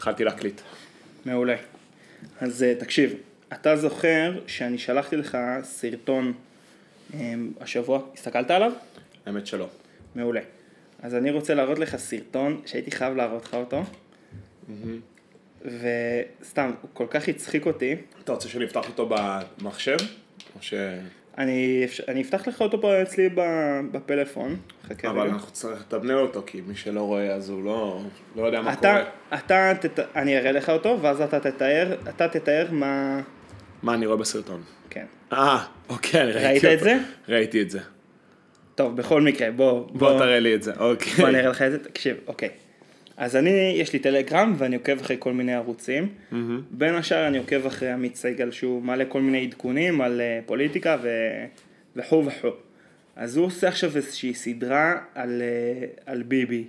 התחלתי להקליט. מעולה. אז אה, תקשיב, אתה זוכר שאני שלחתי לך סרטון אה, השבוע, הסתכלת עליו? האמת שלא. מעולה. אז אני רוצה להראות לך סרטון שהייתי חייב להראות לך אותו. וסתם, הוא כל כך הצחיק אותי. אתה רוצה שאני אפתח אותו במחשב? או ש... אני, אני אפתח לך אותו פה אצלי בפלאפון. חכה אבל רגע. אנחנו צריכים לתמנן אותו, כי מי שלא רואה אז הוא לא, לא יודע מה אתה, קורה. אתה, תת... אני אראה לך אותו, ואז אתה תתאר, אתה תתאר מה... מה אני רואה בסרטון? כן. אה, אוקיי, אני ראיתי ראית אותו. את זה? ראיתי את זה. טוב, בכל מקרה, בוא... בוא תראה לי את זה, בוא אוקיי. אני אראה לך את זה, תקשיב, אוקיי. אז אני, יש לי טלגרם ואני עוקב אחרי כל מיני ערוצים. בין השאר אני עוקב אחרי עמית סגל שהוא מעלה כל מיני עדכונים על אה, פוליטיקה ו... וכו' וכו'. אז הוא עושה עכשיו איזושהי סדרה על, אה, על ביבי.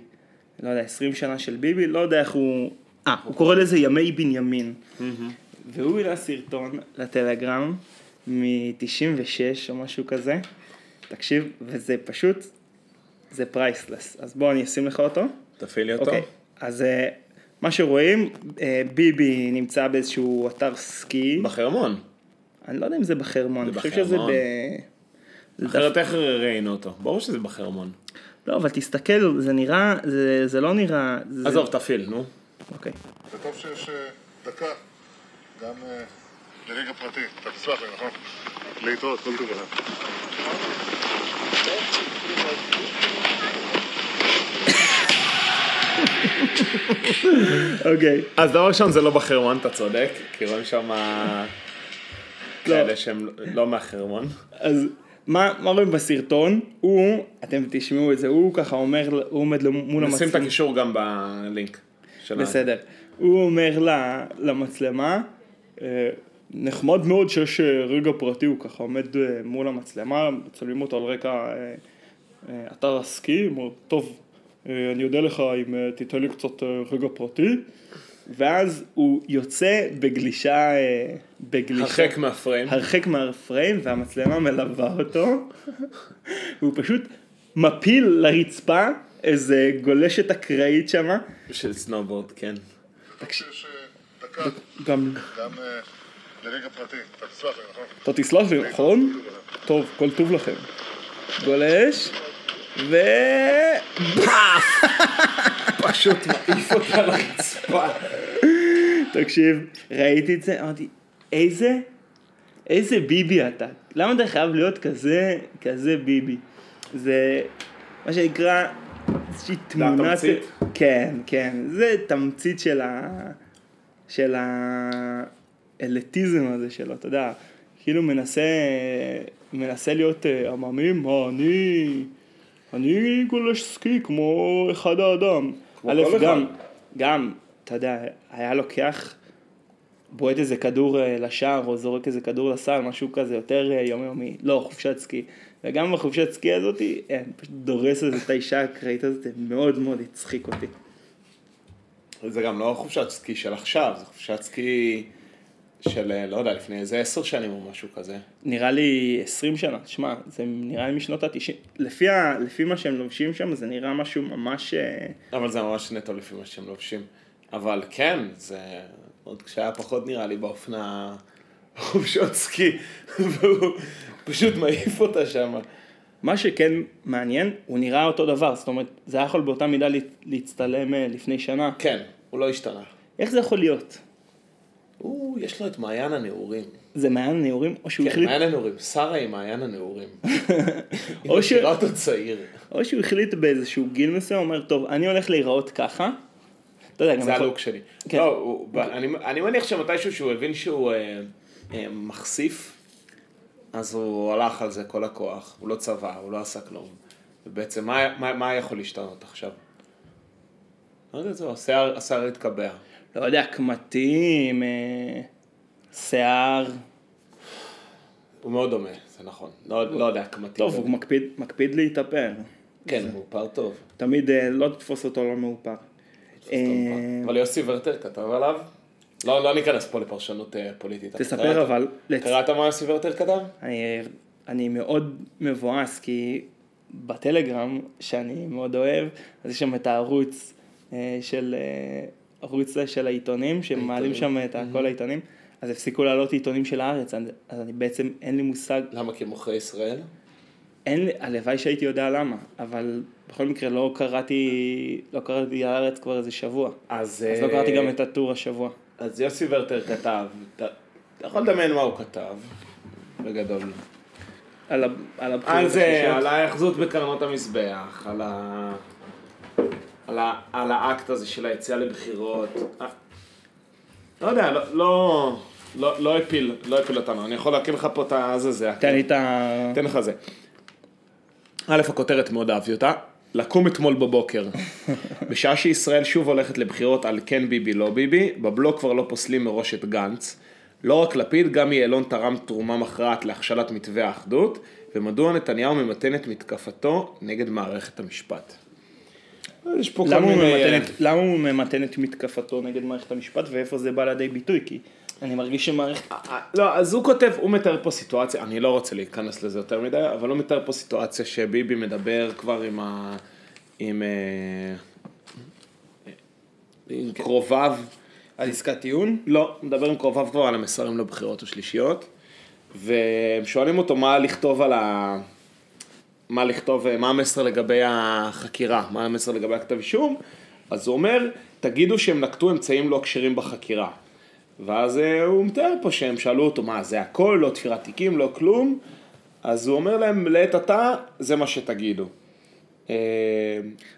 לא יודע, 20 שנה של ביבי, לא יודע איך הוא... אה, הוא קורא לזה ימי בנימין. והוא העלה סרטון לטלגרם מ-96 או משהו כזה. תקשיב, וזה פשוט, זה priceless. אז בוא אני אשים לך אותו. תפעיל לי אותו. אוקיי, אז אה, מה שרואים, אה, ביבי נמצא באיזשהו אתר סקי. בחרמון. אני לא יודע אם זה בחרמון, זה אני חושב שזה ב... אחרת איך ראינו אותו? ברור שזה בחרמון. לא, אבל תסתכל, זה נראה, זה, זה לא נראה... זה... עזוב, תפעיל, נו. אוקיי. זה טוב שיש אה, דקה, גם לליגה פרטי. אתה תסלח לי, נכון? להתראות, כל טוב לך. אוקיי. אז דבר ראשון זה לא בחרמון, אתה צודק, כי רואים שם כאלה שהם לא מהחרמון. אז מה, מה רואים בסרטון? הוא, אתם תשמעו את זה, הוא ככה אומר, הוא עומד מול נשים את המצלמה. הקישור גם בלינק. בסדר. הוא אומר למצלמה, אה, נחמד מאוד שיש אה, רגע פרטי, הוא ככה עומד אה, מול המצלמה, מצלמים אותו על רקע אתר הסקי, הוא אומר, טוב, אני אודה לך אם אה, תיתן לי קצת אה, רגע פרטי, ואז הוא יוצא בגלישה, אה, בגלישה, הרחק מהפריים. הרחק מהפריים והמצלמה מלווה אותו, והוא פשוט מפיל לרצפה איזה גולשת אקראית שמה, של סנובורד, כן. תקשיב. שיש אה, דקה, גם גם אה, לליגה פרטי. אתה תסלח לי, נכון? אתה תסלח לי, נכון? טוב, כל טוב לכם. גולש, ו... פשוט מעיף אותה לרצפה. תקשיב, ראיתי את זה, אמרתי, איזה, איזה ביבי אתה. למה אתה חייב להיות כזה, כזה ביבי? זה מה שנקרא, איזושהי תמונה... התמצית? כן, כן, זה תמצית של ה... של האליטיזם הזה שלו, אתה יודע, כאילו מנסה, מנסה להיות אה, עממי, מה אני, אני גולש סקי כמו אחד האדם. כמו א', כל אחד. גם, גם, אתה יודע, היה לוקח, בועט איזה כדור אה, לשער או זורק איזה כדור לסל, משהו כזה יותר אה, יומיומי, לא, חופשת סקי. וגם בחופשת סקי הזאתי, אין, פשוט דורס את האישה האקראית הזאת, מאוד מאוד הצחיק אותי. זה גם לא חופשת סקי של עכשיו, זה חופשת סקי של, אה, לא יודע, לפני איזה עשר שנים או משהו כזה. נראה לי 20 שנה, שמע, זה נראה לי משנות ה-90, לפי, ה- לפי מה שהם לובשים שם זה נראה משהו ממש, אה, אבל זה ממש נטו לפי מה שהם לובשים. אבל כן, זה עוד כשהיה פחות נראה לי באופנה חופשות סקי, והוא פשוט מעיף אותה שם. מה שכן מעניין, הוא נראה אותו דבר, זאת אומרת, זה היה יכול באותה מידה לה- להצטלם אה, לפני שנה. כן, הוא לא השתנה. איך זה יכול להיות? הוא, יש לו את מעיין הנעורים. זה מעיין הנעורים, או שהוא כן, החליט, מעיין הנעורים. שרה עם מעיין הנעורים. היא או ש- מכירה אותו צעיר. או שהוא החליט באיזשהו גיל מסוים, אומר, טוב, אני הולך להיראות ככה. אתה יודע, גם זה הלוק שלי. כן. לא, הוא- אני אני מניח שמתישהו שהוא הבין שהוא אה, אה, מחשיף, אז הוא הלך על זה כל הכוח. הוא לא צבע, הוא לא עשה כלום. ובעצם, מה- מה מה יכול להשתנות עכשיו? לא יודע, זהו, השיער התקבע. לא יודע, קמטים, אה, שיער. הוא מאוד דומה, זה נכון. לא לא יודע, קמטים. טוב, הוא מקפיד, מקפיד להתאפר. כן, מאופר טוב. תמיד אה, לא תתפוס אותו לא מאופר. אה, אבל יוסי ורטר כתב עליו? לא לא ניכנס פה לפרשנות פוליטית. תספר? אבל, קראת מה יוסי ורטר כתב? אני, מאוד מבואס כי בטלגרם, שאני מאוד אוהב, אז יש שם את הערוץ של, אה, הערוץ של העיתונים, שמעלים שם את כל העיתונים, אז הפסיקו לעלות עיתונים של הארץ, אז אני בעצם, אין לי מושג, למה? כי עוכרי ישראל? אין לי, הלוואי שהייתי יודע למה, אבל בכל מקרה לא קראתי, לא קראתי הארץ כבר איזה שבוע, אז... אז לא אה, קראתי גם את הטור השבוע. אז יוסי ורטר כתב, אתה יכול לדמיין מה הוא כתב, בגדול. על על הבחירות על זה. על ההאחזות בקרנות המזבח, על ה... על, ה... על האקט הזה של היציאה לבחירות. לא יודע, לא, לא, לא, לא הפיל, לא הפיל אותנו. אני יכול להקריא לך פה את הזה, זה. תן לי את ה... אתן לך זה. א', הכותרת מאוד אהבתי אותה. לקום אתמול בבוקר. בשעה שישראל שוב הולכת לבחירות על כן ביבי לא ביבי, בבלוק כבר לא פוסלים מראש את גנץ. לא רק לפיד, גם יעלון תרם תרומה מכרעת להכשלת מתווה האחדות, ומדוע נתניהו ממתן את מתקפתו נגד מערכת המשפט. יש פה כל מיני... ממתן את, למה הוא ממתן את מתקפתו נגד מערכת המשפט ואיפה זה בא לידי ביטוי? כי אני מרגיש שמערכת... לא, אז הוא כותב, הוא מתאר פה סיטואציה, אני לא רוצה להיכנס לזה יותר מדי, אבל הוא מתאר פה סיטואציה שביבי מדבר כבר עם ה... עם... אה, עם קרוביו, על עסקת טיעון? לא, מדבר עם קרוביו כבר על המסרים לבחירות השלישיות, והם שואלים אותו מה לכתוב על ה... מה לכתוב, מה המסר לגבי החקירה, מה המסר לגבי הכתב אישום, אז הוא אומר, תגידו שהם נקטו אמצעים לא כשרים בחקירה. ואז אה, הוא מתאר פה שהם שאלו אותו, מה זה הכל, לא תפירת תיקים, לא כלום, אז הוא אומר להם, לעת עתה, זה מה שתגידו. אה,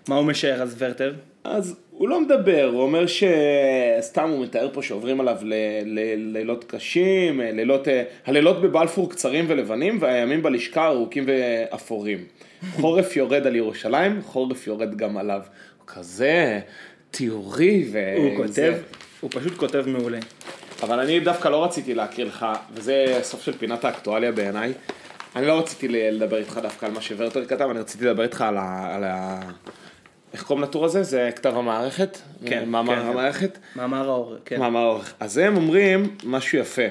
מה הוא משער אז ורטר? אז הוא לא מדבר, הוא אומר שסתם הוא מתאר פה שעוברים עליו ל- ל- לילות קשים, לילות, אה, הלילות בבלפור קצרים ולבנים והימים בלשכה ארוכים ואפורים. חורף יורד על ירושלים, חורף יורד גם עליו. הוא כזה תיאורי ו... הוא כותב, זה. הוא פשוט כותב מעולה. אבל אני דווקא לא רציתי להקריא לך, וזה סוף של פינת האקטואליה בעיניי. אני לא רציתי לדבר איתך דווקא על מה שוורטר כתב, אני רציתי לדבר איתך על ה... על ה... איך קוראים לטור הזה? זה כתב המערכת? כן, מאמר כן. המערכת? מאמר האור, כן. מאמר האורך. אז הם אומרים משהו יפה.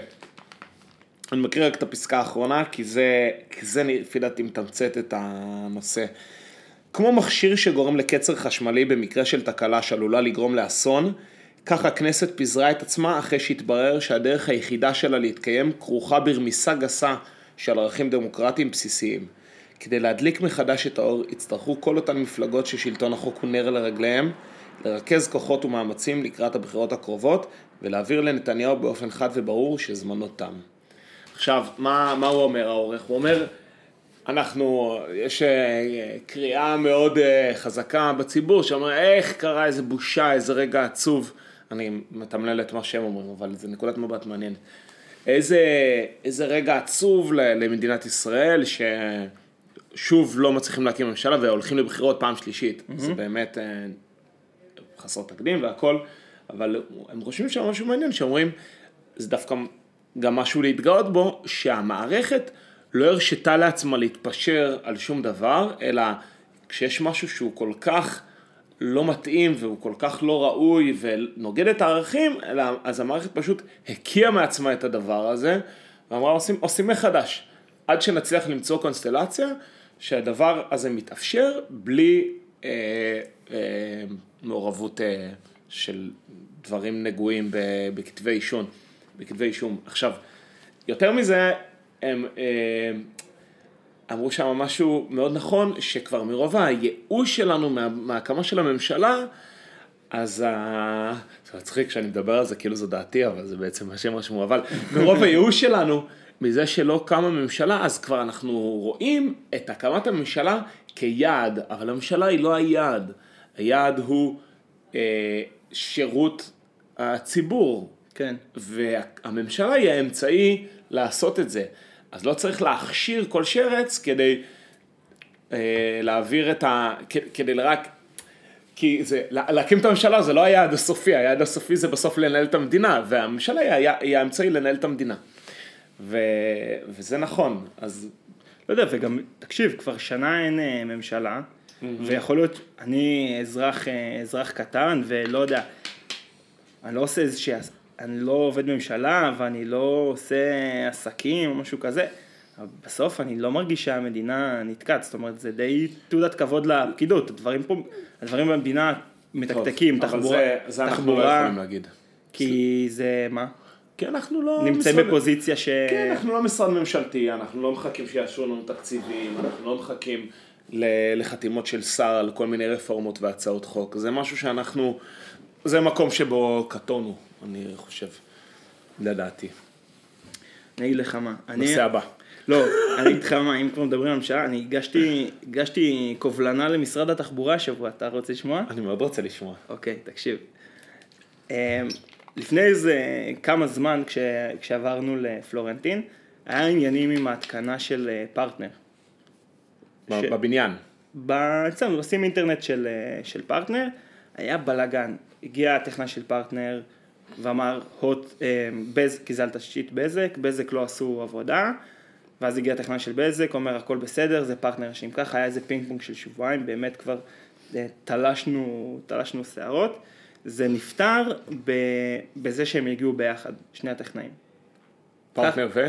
אני מקריא רק את הפסקה האחרונה, כי זה, כי זה לפי דעתי מתמצת את הנושא. כמו מכשיר שגורם לקצר חשמלי במקרה של תקלה שעלולה לגרום לאסון, כך הכנסת פיזרה את עצמה אחרי שהתברר שהדרך היחידה שלה להתקיים כרוכה ברמיסה גסה של ערכים דמוקרטיים בסיסיים. כדי להדליק מחדש את האור, יצטרכו כל אותן מפלגות ששלטון החוק הוא נר לרגליהם, לרכז כוחות ומאמצים לקראת הבחירות הקרובות, ולהעביר לנתניהו באופן חד וברור שזמנו תם. עכשיו, מה, מה הוא אומר העורך? הוא אומר, אנחנו, יש אה, קריאה מאוד אה, חזקה בציבור שאומר, איך קרה איזה בושה, איזה רגע עצוב. אני מתמלל את מה שהם אומרים, אבל זו נקודת מבט מעניינת. איזה, איזה רגע עצוב למדינת ישראל, ששוב לא מצליחים להקים ממשלה והולכים לבחירות פעם שלישית. Mm-hmm. זה באמת אה, חסר תקדים והכל, אבל הם חושבים שם משהו מעניין, שאומרים, זה דווקא גם משהו להתגאות בו, שהמערכת לא הרשתה לעצמה להתפשר על שום דבר, אלא כשיש משהו שהוא כל כך לא מתאים והוא כל כך לא ראוי ונוגד את הערכים, אלא אז המערכת פשוט הקיאה מעצמה את הדבר הזה, ואמרה עושים, עושים מחדש, עד שנצליח למצוא קונסטלציה שהדבר הזה מתאפשר בלי אה, אה, מעורבות אה, של דברים נגועים ב- בכתבי אישון, בכתבי אישום. עכשיו, יותר מזה, הם אה, אמרו שם משהו מאוד נכון, שכבר מרוב הייאוש שלנו מה, מההקמה של הממשלה, אז ה... זה מצחיק שאני מדבר על זה כאילו זו דעתי, אבל זה בעצם מה שהם רשמו, אבל מרוב הייאוש שלנו, מזה שלא קמה ממשלה, אז כבר אנחנו רואים את הקמת הממשלה כיעד, אבל הממשלה היא לא היעד, היעד הוא אה, שירות הציבור, כן. והממשלה היא האמצעי לעשות את זה. אז לא צריך להכשיר כל שרץ כדי אה, להעביר את ה... כדי רק... כי זה, לה- להקים את הממשלה זה לא היעד הסופי, היעד הסופי זה בסוף לנהל את המדינה, והממשלה היא, היא האמצעי לנהל את המדינה. ו, וזה נכון, אז לא יודע, וגם, תקשיב, כבר שנה אין אה, ממשלה, ויכול להיות, אני אזרח, אה, אזרח קטן, ולא יודע, אני לא עושה איזושהי, אני לא עובד ממשלה, ואני לא עושה עסקים או משהו כזה, אבל בסוף אני לא מרגיש שהמדינה נתקעת, זאת אומרת, זה די תעודת כבוד לפקידות, הדברים פה, הדברים במדינה מתקתקים, טוב, אבל תחבורה, זה- זה אנחנו לא תחבורה, יכולים להגיד. כי זה מה? כי אנחנו לא... נמצאים משרד- בפוזיציה ש... כן, אנחנו לא משרד ממשלתי, אנחנו לא מחכים שיאשרו לנו תקציבים, אנחנו לא מחכים לחתימות של שר על כל מיני רפורמות והצעות חוק. זה משהו שאנחנו, זה מקום שבו קטונו, אני חושב, לדעתי. אני אגיד לך מה. אני- נושא הבא. לא, אני אגיד לך מה, אם כבר מדברים על הממשלה, אני הגשתי, הגשתי קובלנה למשרד התחבורה השבוע, אתה רוצה לשמוע? אני מאוד רוצה לשמוע. אוקיי, תקשיב. לפני איזה כמה זמן, כש, כשעברנו לפלורנטין, היה עניינים עם ההתקנה של אה, פרטנר. ש- בבניין. ב- אצלנו עושים אינטרנט של, אה, של פרטנר, היה בלאגן. הגיע הטכנאי של פרטנר ואמר, הוט, אה, בז, כי זה על תשתית בזק, בזק לא עשו עבודה, ואז הגיע הטכנאי של בזק, אומר הכל בסדר, זה פרטנר אשם ככה, היה איזה פינג פונג של שבועיים, באמת כבר תלשנו, תלשנו שערות. זה נפתר בזה שהם הגיעו ביחד, שני הטכנאים. פרטנר ו?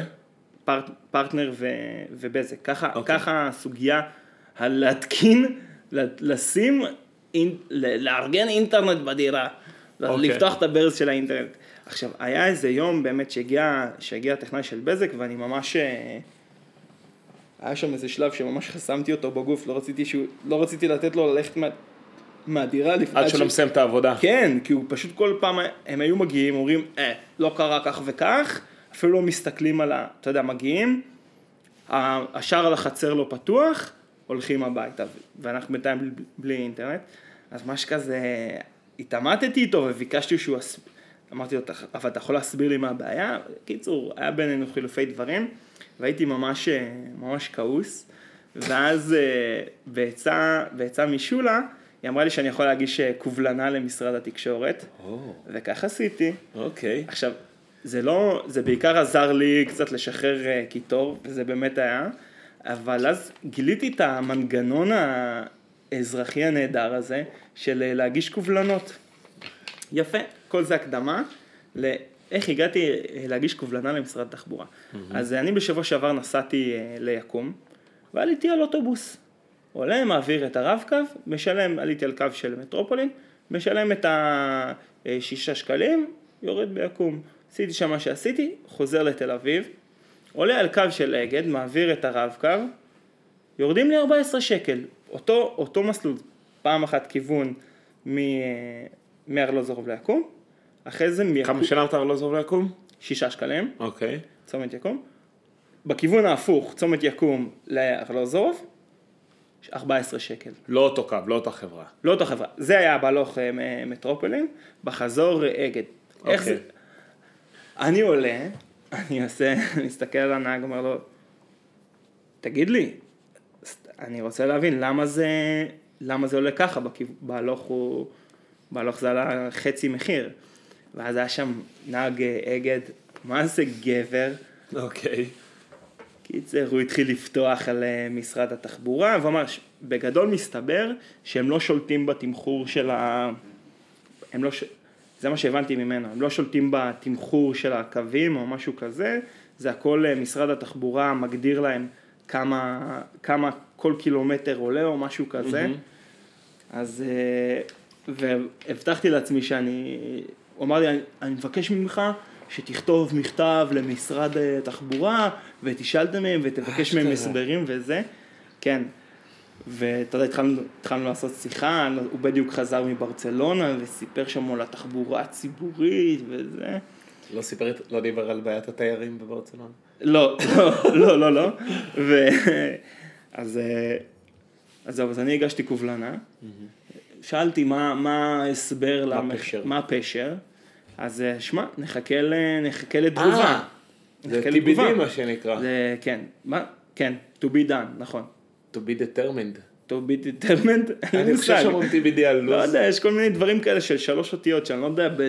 פרט, פרטנר ו, ובזק. ככה, אוקיי. אוקיי. ככה הסוגיה הלהתקין, לשים, אינ, ל- לארגן אינטרנט בדירה, אוקיי. okay. לפתוח את הברז של האינטרנט. עכשיו, היה איזה יום באמת שהגיע, שהגיע הטכנאי של בזק ואני ממש... אה, היה שם איזה שלב שממש חסמתי אותו בגוף, לא רציתי, שהוא, לא רציתי לתת לו ללכת מה, מהדירה לפני... עד שלא מסיים את העבודה. כן, כי הוא פשוט כל פעם, הם היו מגיעים, אומרים, אה, לא קרה כך וכך, אפילו לא מסתכלים על ה... אתה יודע, מגיעים, השער על החצר לא פתוח, הולכים הביתה, ואנחנו בינתיים בלי, בלי אינטרנט, אז ממש כזה, התעמתתי איתו וביקשתי שהוא... אמרתי לו, "אתה- אבל אתה יכול להסביר לי מה הבעיה? קיצור, היה בינינו חילופי דברים, והייתי ממש, אה, ממש כעוס, ואז אה, בעצה משולה, היא אמרה לי שאני יכול להגיש אה, קובלנה למשרד התקשורת, או, וכך עשיתי. אוקיי. עכשיו, זה לא, זה בעיקר עזר לי קצת לשחרר אה, קיטור, וזה באמת היה, אבל אז גיליתי את המנגנון האזרחי הנהדר הזה של אה, להגיש קובלנות. יפה, כל זה הקדמה לאיך הגעתי להגיש קובלנה למשרד התחבורה. אז אני בשבוע שעבר נסעתי ליקום, ועליתי על אוטובוס. עולה, מעביר את הרב-קו, משלם, עליתי על קו של מטרופולין, משלם את השישה שקלים, יורד ביקום. עשיתי שם מה שעשיתי, חוזר לתל אביב, עולה על קו של אגד, מעביר את הרב-קו, יורדים לי 14 שקל. אותו, אותו מסלול, פעם אחת כיוון מ- מארלוזורוב ליקום, אחרי זה מיקום, כמה שילמת זוב ליקום? שישה שקלים, אוקיי. צומת יקום. בכיוון ההפוך, צומת יקום לארלוזורוב, 14 שקל. לא אותו קו, לא אותה חברה. לא אותה חברה. זה היה בהלוך אה, מטרופולין, בחזור אה, אגד. איך אוקיי. זה? אני עולה, אני עושה, מסתכל על הנהג, אומר לו, תגיד לי, אני רוצה להבין למה זה, למה זה עולה ככה, בהלוך הוא, בהלוך זה עלה חצי מחיר. ואז היה שם נהג אה, אגד, מה זה גבר? אוקיי. קיצר, הוא התחיל לפתוח על אה, משרד התחבורה, ואמר, בגדול מסתבר שהם לא שולטים בתמחור של ה... הם לא ש... זה מה שהבנתי ממנו, הם לא שולטים בתמחור של הקווים או משהו כזה, זה הכל אה, משרד התחבורה מגדיר להם כמה, כמה כל קילומטר עולה או משהו כזה. אז, אה, והבטחתי לעצמי שאני, הוא אמר לי, אני, אני מבקש ממך שתכתוב מכתב למשרד אה, התחבורה ותשאל מהם ותבקש מהם הסברים וזה, כן. ואתה יודע, התחלנו, התחלנו לעשות שיחה, הוא בדיוק חזר מברצלונה וסיפר שם על התחבורה הציבורית וזה. לא סיפר, לא דיבר על בעיית התיירים בברצלונה. לא, לא, לא, לא, לא. ו... אז, אה, אז זהו, אז אני הגשתי קובלנה. שאלתי מה, מה ההסבר, מה למח- הפשר? מה הפשר. אז אה, שמע, נחכה, ל... נחכה לתגובה. אה, זה. TBD מה שנקרא. זה, כן, מה? כן, to be done, נכון. To be determined. to be determined, אין אני חושב. שאומרים TBD על לא לו"ז. יודע, יש כל מיני דברים כאלה של שלוש אותיות שאני לא יודע ב-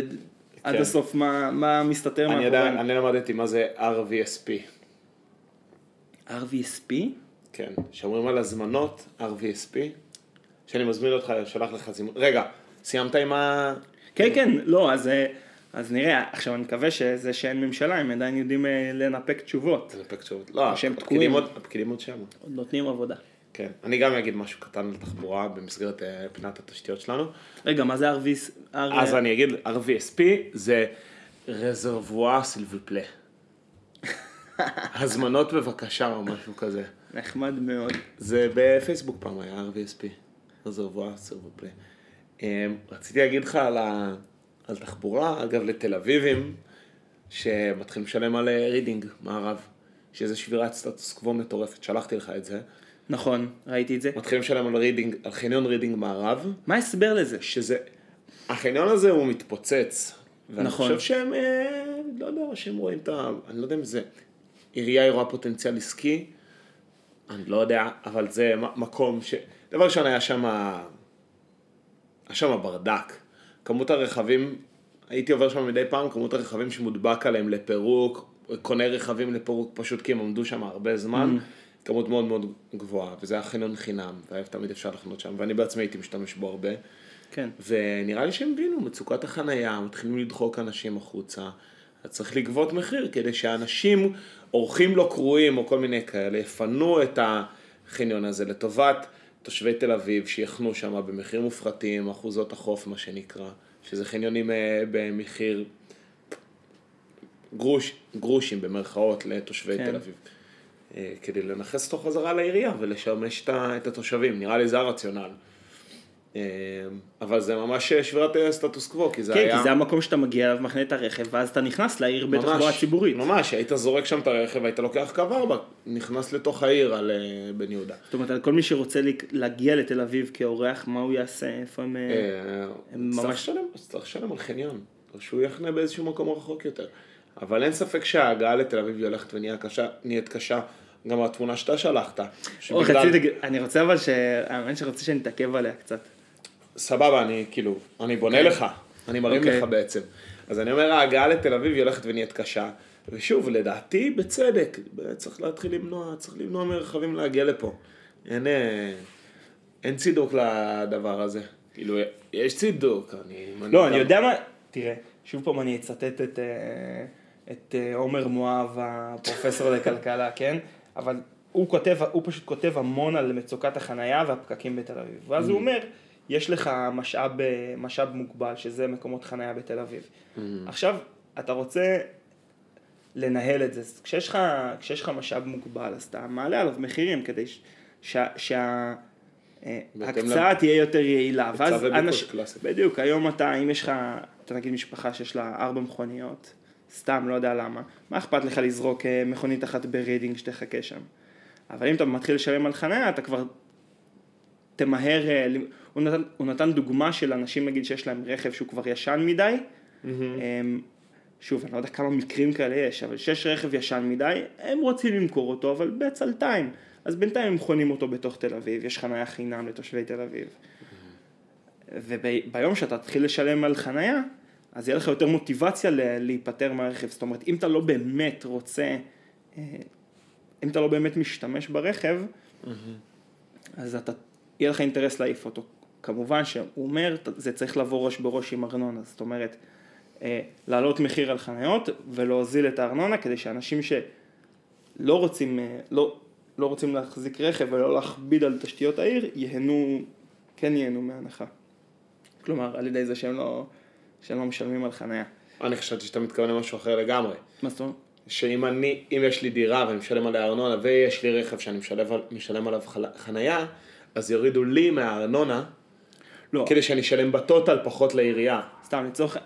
עד כן. הסוף מה, מה מסתתר אני יודע, מאחוריהם. אני למדתי מה זה RVSP. RVSP? כן, שאומרים על הזמנות RVSP, שאני מזמין אותך, שולח לך זימון. רגע, סיימת עם ה... כן, כן, לא, אז, אה, אז נראה, עכשיו אני מקווה שזה שאין ממשלה, הם עדיין יודעים אה, לנפק תשובות, זה פק תשובות. לא, שהם הפקידים תקועים. עוד- הפקידים עוד שם. עוד נותנים עבודה. כן. אני גם אגיד משהו קטן על תחבורה במסגרת אה, פינת התשתיות שלנו. רגע, מה זה RVS? אז אני אגיד, RVSP זה רזרבואר סילבופלה. הזמנות בבקשה או משהו כזה. נחמד מאוד. זה בפייסבוק פעם היה RVSP, réservoir s'il vous plaît. אמ, רציתי להגיד לך על, ה... על תחבורה, אגב לתל אביבים, שמתחילים לשלם על אה, רידינג מערב, שזה שבירת סטטוס קוו מטורפת, שלחתי לך את זה. נכון, ראיתי את זה. מתחילים לשלם על רידינג, על חניון רידינג מערב, מה ההסבר לזה? שזה, החניון הזה הוא מתפוצץ. ואני נכון. חושב שהם, אה, לא יודע, שהם רואים את ה... אני לא יודע אם זה... עירייה היא רואה פוטנציאל עסקי, אני לא יודע, אבל זה מקום ש... דבר ראשון היה שם... היה שם ברדק. כמות הרכבים, הייתי עובר שם מדי פעם, כמות הרכבים שמודבק עליהם לפירוק, קונה רכבים לפירוק פשוט כי הם עמדו שם הרבה זמן, כמות מאוד מאוד גבוהה, וזה היה חניון חינם, והיה תמיד אפשר לחנות שם, ואני בעצמי הייתי משתמש בו הרבה. כן. ונראה לי שהם הבינו, מצוקת החנייה, מתחילים לדחוק אנשים החוצה, אז צריך לגבות מחיר כדי שאנשים, אורחים לא קרואים או כל מיני כאלה, יפנו את החניון הזה לטובת תושבי תל אביב, שיחנו שם במחיר מופחתים, אחוזות החוף מה שנקרא, שזה חניונים אה, במחיר גרוש, גרושים במרכאות לתושבי כן. תל אביב. אה, כדי לנכס אותו חזרה לעירייה ולשמש את התושבים, נראה לי זה הרציונל. אה, אבל זה ממש שבירת אה, סטטוס קוו, כי זה כן, היה... כי זה המקום שאתה מגיע אליו, מחנה את הרכב, ואז אתה נכנס לעיר בתחבורה ציבורית. ממש, היית זורק שם את הרכב, היית לוקח קו 4, נכנס לתוך העיר על אה, בן יהודה. זאת אומרת, כל מי שרוצה לה- להגיע לתל אביב כאורח, מה הוא יעשה? איפה הם... אה, אה, ממש- צריך לשלם על חניון, או שהוא יחנה באיזשהו מקום רחוק יותר. אבל אין ספק שההגעה לתל אביב היא הולכת ונהיית קשה, נהיית קשה. גם התמונה שאתה שלחת. שבגלל- להגיד- אני רוצה אבל ש... האמת שרוצה שנתעכב עליה קצת. סבבה, אני כאילו, אני בונה לך, אני מרים אוקיי. לך בעצם. אז אני אומר, ההגעה לתל אביב היא הולכת ונהיית קשה. ושוב, לדעתי, בצדק, צריך להתחיל למנוע, צריך למנוע מרכבים להגיע לפה. אין, אה, אין צידוק לדבר הזה. כאילו, יש צידוק, אני... לא, אני יודע מה... תראה, שוב פעם אני אצטט את, אה, את אה, עומר מואב, הפרופסור לכלכלה, כן? אבל הוא כותב, הוא פשוט כותב המון על מצוקת החנייה והפקקים בתל אביב. ואז הוא אומר, יש לך משאב, אה, משאב מוגבל, שזה מקומות חנייה בתל אביב. עכשיו, אתה רוצה לנהל את זה. כשיש לך, כשיש לך משאב מוגבל, אז אתה מעלה עליו מחירים כדי ש- שה... שה אה, תהיה יותר יעילה, ואז אנשים. בדיוק, היום אתה, אם יש לך, אתה נגיד משפחה שיש לה ארבע מכוניות, סתם, לא יודע למה, מה אכפת לך לזרוק אה, מכונית אחת ברידינג שתחכה שם? אבל אם אתה מתחיל לשלם על חניה, אתה כבר תמהר, הוא נתן, הוא נתן דוגמה של אנשים נגיד שיש להם רכב שהוא כבר ישן מדי, אמ, שוב, אני לא יודע כמה מקרים כאלה יש, אבל שיש רכב ישן מדי, הם רוצים למכור אותו, אבל בצלתיים. אז בינתיים הם חונים אותו בתוך תל אביב, יש חניה חינם לתושבי תל אביב. וביום שאתה תתחיל לשלם על חניה, אז יהיה לך יותר מוטיבציה להיפטר מהרכב. זאת אומרת, אם אתה לא באמת רוצה, אה, אם אתה לא באמת משתמש ברכב, אז אתה, יהיה לך אינטרס להעיף אותו. כמובן שהוא אומר, זה צריך לבוא ראש בראש עם ארנונה, זאת אומרת, אה, להעלות מחיר על חניות ולהוזיל את הארנונה כדי שאנשים שלא רוצים, אה, לא, לא רוצים להחזיק רכב ולא להכביד על תשתיות העיר, ייהנו, כן ייהנו מהנחה. כלומר, על ידי זה שהם לא, שהם לא משלמים על חניה. אני חשבתי שאתה מתכוון למשהו אחר לגמרי. מה זאת אומרת? שאם אני, אם יש לי דירה ואני משלם עליה ארנונה ויש לי רכב שאני משלם, משלם עליו חנייה, אז יורידו לי מהארנונה לא, כדי שאני אשלם בטוטל פחות לעירייה. סתם לצורך,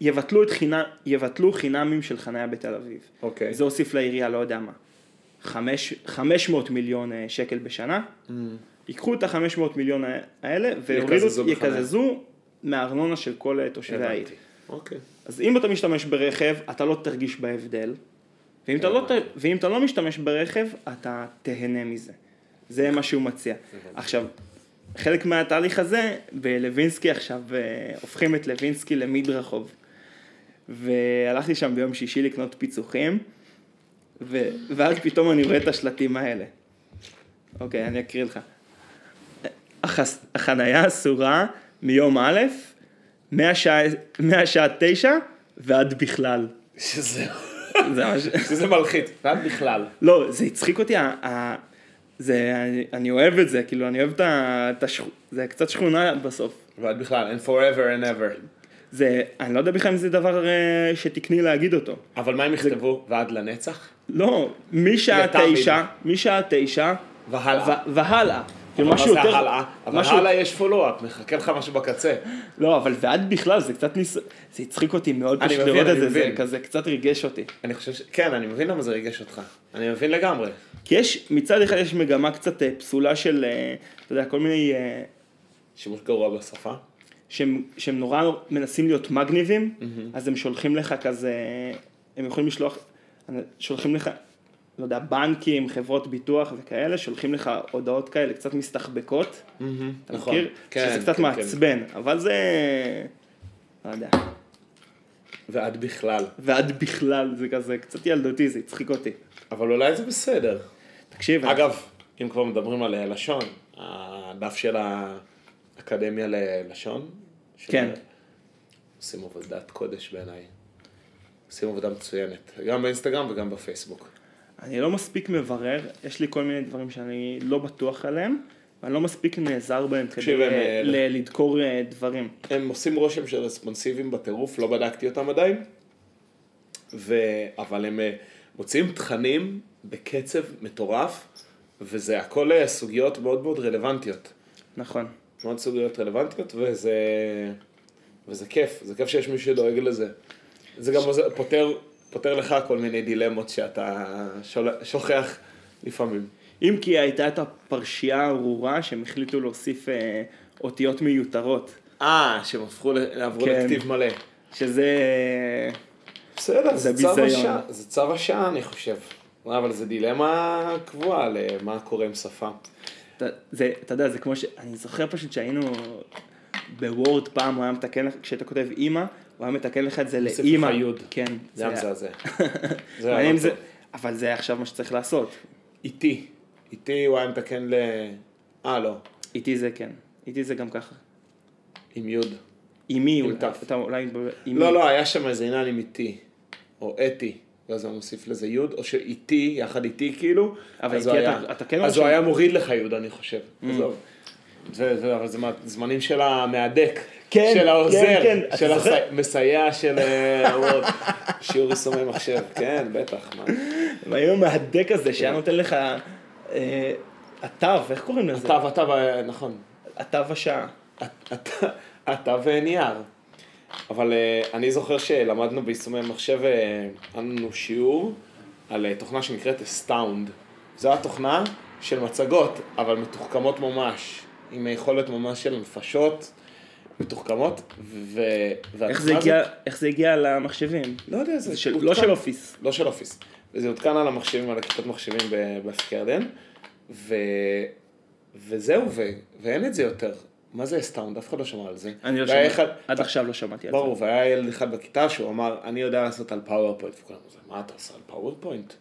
יבטלו, את חינם, יבטלו חינמים של חניה בתל אביב. אוקיי. זה הוסיף לעירייה, לא יודע מה, חמש, 500 מיליון אה, שקל בשנה, ייקחו את ה-500 מיליון האלה ויורידו, יקזזו בחניה. יקזזו מהארנונה של כל אה, תושבי העיר. אוקיי. אז אם אתה משתמש ברכב, אתה לא תרגיש בהבדל, ואם אתה לא, ת- ואם אתה לא משתמש ברכב, אתה תהנה מזה. זה מה שהוא מציע. עכשיו, חלק מהתהליך הזה, בלווינסקי עכשיו, אה, הופכים את לוינסקי למדרחוב. והלכתי שם ביום שישי לקנות פיצוחים, ו... ואז פתאום אני רואה את השלטים האלה. אוקיי, אני אקריא לך. החס... החנייה אסורה מיום א', מהשעה, מהשעה תשע ועד בכלל. שזה, זה ממש... שזה מלחיץ, ועד בכלל. לא, זה הצחיק אותי, זה, אני, אני אוהב את זה, כאילו, אני אוהב את ה... את השכ... זה קצת שכונה בסוף. ועד בכלל, and forever and ever. זה, אני לא יודע בכלל אם זה דבר אה, שתקני להגיד אותו. אבל מה הם יכתבו? ועד לנצח? לא, משעה. תשע, משעה תשע, והלאה. והלאה. כאילו, משהו יותר... הלאה? אבל משהו- הלאה יש פולו-אפ, מחכה לך משהו בקצה. לא, אבל ועד בכלל, זה קצת ניס... זה הצחיק אותי מאוד פשוט לראות את זה, זה. כזה קצת ריגש אותי. אני חושב ש... כן, אני מבין למה זה ריגש אותך. אני מבין לגמרי. כי יש, מצד אחד יש מגמה קצת אה, פסולה של, אה, אתה יודע, כל מיני, אה, שימוש גרוע בשפה. שהם, שהם נורא מנסים להיות מגניבים, אז הם שולחים לך כזה, הם יכולים לשלוח, שולחים לך, לא יודע, בנקים, חברות ביטוח וכאלה, שולחים לך הודעות כאלה קצת מסתחבקות, אתה נכון. מכיר? כן, שזה קצת כן, מעצבן, אבל זה, לא יודע, ועד בכלל. ועד בכלל זה כזה קצת ילדותי, זה הצחיק אותי. אבל אולי זה בסדר. תקשיב, אגב, אם כבר מדברים על אה, לשון, הדף של האקדמיה ללשון, של- כן. עושים עבודת קודש בעיניי. עושים עבודה מצוינת, גם באינסטגרם וגם בפייסבוק. אני לא מספיק מברר, יש לי כל מיני דברים שאני לא בטוח עליהם, ואני לא מספיק נעזר בהם כדי אה, ל- לדקור אה, דברים. הם עושים רושם של רספונסיביים בטירוף, לא בדקתי אותם עדיין, ו... אבל הם אה, מוציאים תכנים בקצב מטורף, וזה הכל סוגיות מאוד מאוד רלוונטיות. נכון. מאוד סוגיות רלוונטיות, וזה, וזה כיף, זה כיף שיש מישהו שדואג לזה. זה גם עוזר- פותר, פותר לך כל מיני דילמות שאתה שול, שוכח לפעמים. אם כי הייתה את הפרשייה הארורה שהם החליטו להוסיף אה, אותיות מיותרות, אה, שהם הפכו, עברו כן. לכתיב מלא. שזה... בסדר, זה זה צו. השעה, זה צו השעה אני חושב. אבל זה דילמה קבועה למה קורה עם שפה. זה, אתה יודע, זה כמו ש... אני זוכר פשוט שהיינו בוורד פעם, הוא היה מתקן לך, כשאתה כותב אימא, הוא היה מתקן לך את זה לאימא. כן. זה היה מזעזע. זה היה מעניין לא. אבל זה עכשיו מה שצריך לעשות. איתי. איתי הוא היה מתקן ל... אה, לא. איתי זה כן. איתי זה גם ככה. עם יוד. עם אולי- תף. אתה אולי... לא, לא, היה שם איזה עניין עם איתי. או אתי. ואז הוא מוסיף לזה יוד, או שאיתי, יחד איתי כאילו. אבל איתי אתה- אתה כן אז. הוא היה מוריד לך יוד, אני חושב. עזוב. ו- ו- אבל זה מהזמנים של המהדק. כן, של העוזר. כן, כן. של? המסייע של אה, וורד. שיעור יישומי מחשב. כן, בטח. מה? והיום ההדק הזה שהיה נותן לך... אה, התו, איך קוראים לזה? אתה ואתה, ו- נכון. התו השעה. אתה ונייר. אבל אה, אני זוכר שלמדנו ביישומי מחשב, אה, היה לנו שיעור על אה, תוכנה שנקראת Astound. זו התוכנה של מצגות, אבל מתוחכמות ממש, עם יכולת ממש של נפשות מתוחכמות, ו... איך זה הזאת- הגיע- איך זה הגיע למחשבים? לא יודע, זה זה של- לא של אופיס. לא של אופיס. וזה הותקן על המחשבים, על הכיתות מחשבים ב- בפקרדן, ו... וזהו, ו... ואין את זה יותר. מה זה Astound? אף אחד לא שמע על זה. אני לא שמעתי, אחד- עד עכשיו לא שמעתי על זה. ברור, והיה ילד אחד בכיתה שהוא אמר, אני יודע לעשות על PowerPoint, וכולם אמרו, מה אתה עושה על PowerPoint?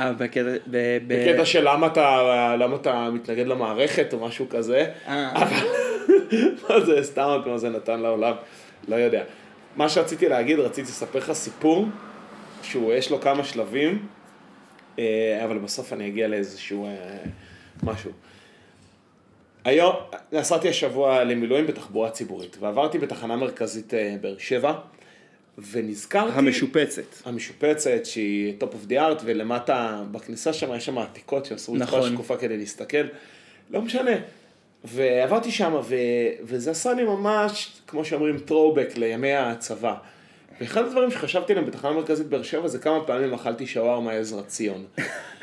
אה, בקטע... ב- ב- בקטע של למה אתה, למה אתה מתנגד למערכת או משהו כזה, אה. אבל מה זה סתם, מה זה נתן לעולם, לא יודע. מה שרציתי להגיד, רציתי לספר לך סיפור, שהוא, יש לו כמה שלבים, אה, אבל בסוף אני אגיע לאיזשהו אה, משהו. היום, נסעתי השבוע למילואים בתחבורה ציבורית, ועברתי בתחנה מרכזית אה, באר שבע, ונזכרתי... המשופצת. המשופצת שהיא top of the art ולמטה בכניסה שם יש שם עתיקות שעשו את נכון. כל שקופה כדי להסתכל. לא משנה. ועברתי שם ו... וזה עשה לי ממש, כמו שאומרים, throwback לימי הצבא. ואחד הדברים שחשבתי עליהם בתחנה מרכזית באר שבע זה כמה פעמים אכלתי שווארמה עזרא ציון.